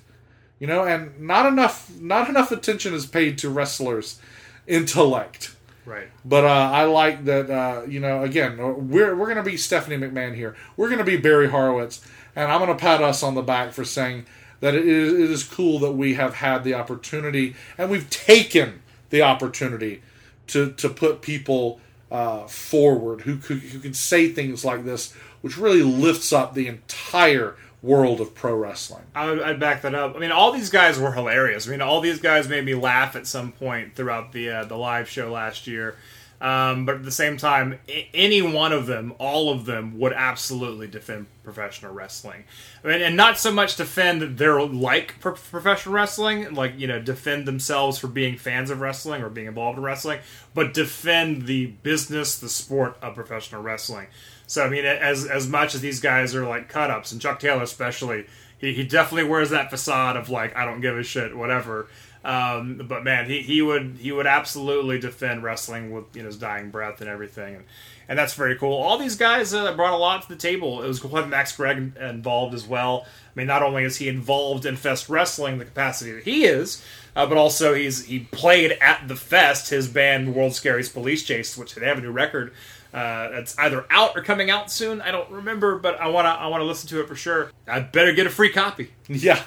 you know, and not enough not enough attention is paid to wrestlers' intellect. Right. But uh, I like that. Uh, you know, again, we're we're gonna be Stephanie McMahon here. We're gonna be Barry Horowitz, and I'm gonna pat us on the back for saying that it is, it is cool that we have had the opportunity and we've taken the opportunity to to put people uh, forward who could who can say things like this, which really lifts up the entire world of pro wrestling. I would, I'd back that up. I mean, all these guys were hilarious. I mean, all these guys made me laugh at some point throughout the uh, the live show last year. Um, but at the same time, I- any one of them, all of them, would absolutely defend professional wrestling. I mean, and not so much defend their like pro- professional wrestling, like you know, defend themselves for being fans of wrestling or being involved in wrestling, but defend the business, the sport of professional wrestling. So I mean, as as much as these guys are like cut ups, and Chuck Taylor especially, he, he definitely wears that facade of like I don't give a shit, whatever. Um, but man, he, he would he would absolutely defend wrestling with you know his dying breath and everything, and and that's very cool. All these guys uh, brought a lot to the table. It was cool having Max Gregg involved as well. I mean, not only is he involved in Fest Wrestling the capacity that he is, uh, but also he's he played at the Fest his band World's Scariest Police Chase, which they have a new record uh, that's either out or coming out soon. I don't remember, but I wanna I wanna listen to it for sure. I better get a free copy. Yeah,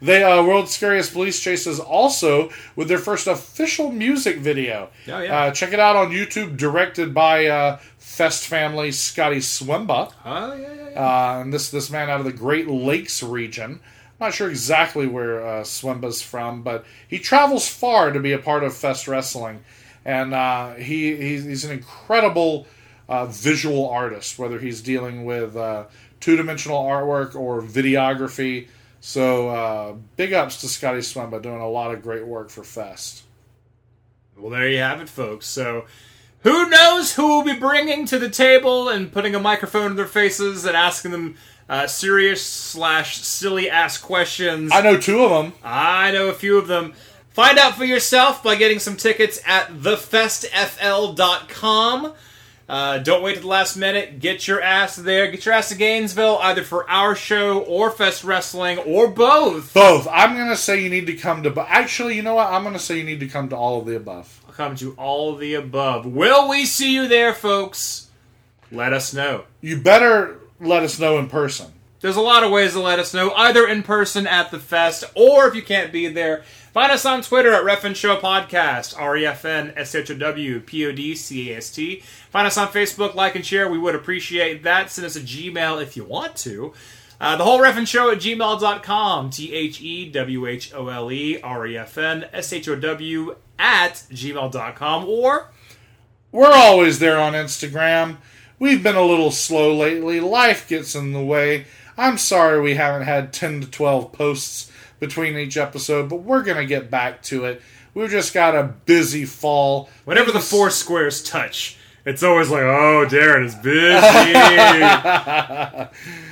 they uh, World's Scariest Police Chases also with their first official music video. Oh, yeah. Uh, check it out on YouTube, directed by uh, Fest family Scotty Swimba. Oh yeah, yeah, yeah. Uh, and this this man out of the Great Lakes region. I'm not sure exactly where uh, Swimba's from, but he travels far to be a part of Fest Wrestling, and uh, he he's, he's an incredible uh, visual artist. Whether he's dealing with uh, two dimensional artwork or videography, so uh, big ups to Scotty Swimba doing a lot of great work for Fest. Well, there you have it, folks. So, who knows who will be bringing to the table and putting a microphone in their faces and asking them uh, serious slash silly ass questions. I know two of them. I know a few of them. Find out for yourself by getting some tickets at thefestfl.com. Uh, don't wait to the last minute. Get your ass there. Get your ass to Gainesville, either for our show or Fest Wrestling or both. Both. I'm gonna say you need to come to. But actually, you know what? I'm gonna say you need to come to all of the above. I'll come to all of the above. Will we see you there, folks? Let us know. You better let us know in person. There's a lot of ways to let us know, either in person at the fest, or if you can't be there, find us on Twitter at Refn Show Podcast, R E F N S H O W P O D C A S T. Find us on Facebook, like and share. We would appreciate that. Send us a Gmail if you want to. Uh, the whole Refn Show at gmail.com. T H E W H O L E R E F N S H O W at gmail.com. Or We're always there on Instagram. We've been a little slow lately. Life gets in the way. I'm sorry we haven't had 10 to 12 posts between each episode, but we're going to get back to it. We've just got a busy fall. whenever the four squares touch, it's always like, oh, Daryn is busy.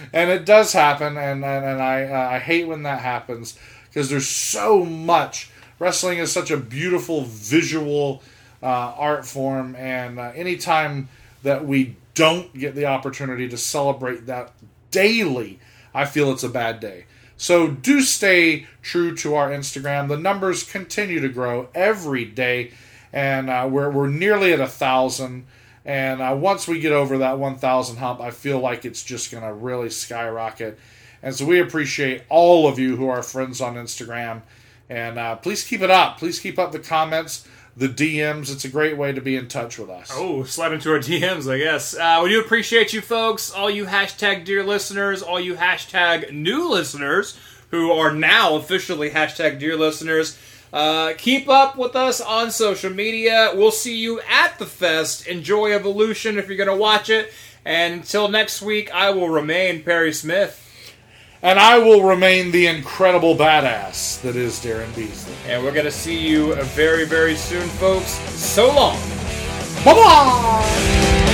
and it does happen, and and, and I uh, I hate when that happens because there's so much. Wrestling is such a beautiful visual uh, art form, and uh, anytime that we don't get the opportunity to celebrate that daily, I feel it's a bad day. So do stay true to our Instagram. The numbers continue to grow every day, and uh, we're we're nearly at a thousand. And uh, once we get over that 1,000 hump, I feel like it's just going to really skyrocket. And so we appreciate all of you who are friends on Instagram. And uh, please keep it up. Please keep up the comments, the DMs. It's a great way to be in touch with us. Oh, slide into our DMs, I guess. Uh, we do appreciate you folks, all you hashtag dear listeners, all you hashtag new listeners who are now officially hashtag dear listeners. Uh, keep up with us on social media. We'll see you at the fest. Enjoy Evolution if you're going to watch it. And until next week, I will remain Perry Smith. And I will remain the incredible badass that is Daryn Beasley. And we're going to see you very, very soon, folks. So long. Bye bye!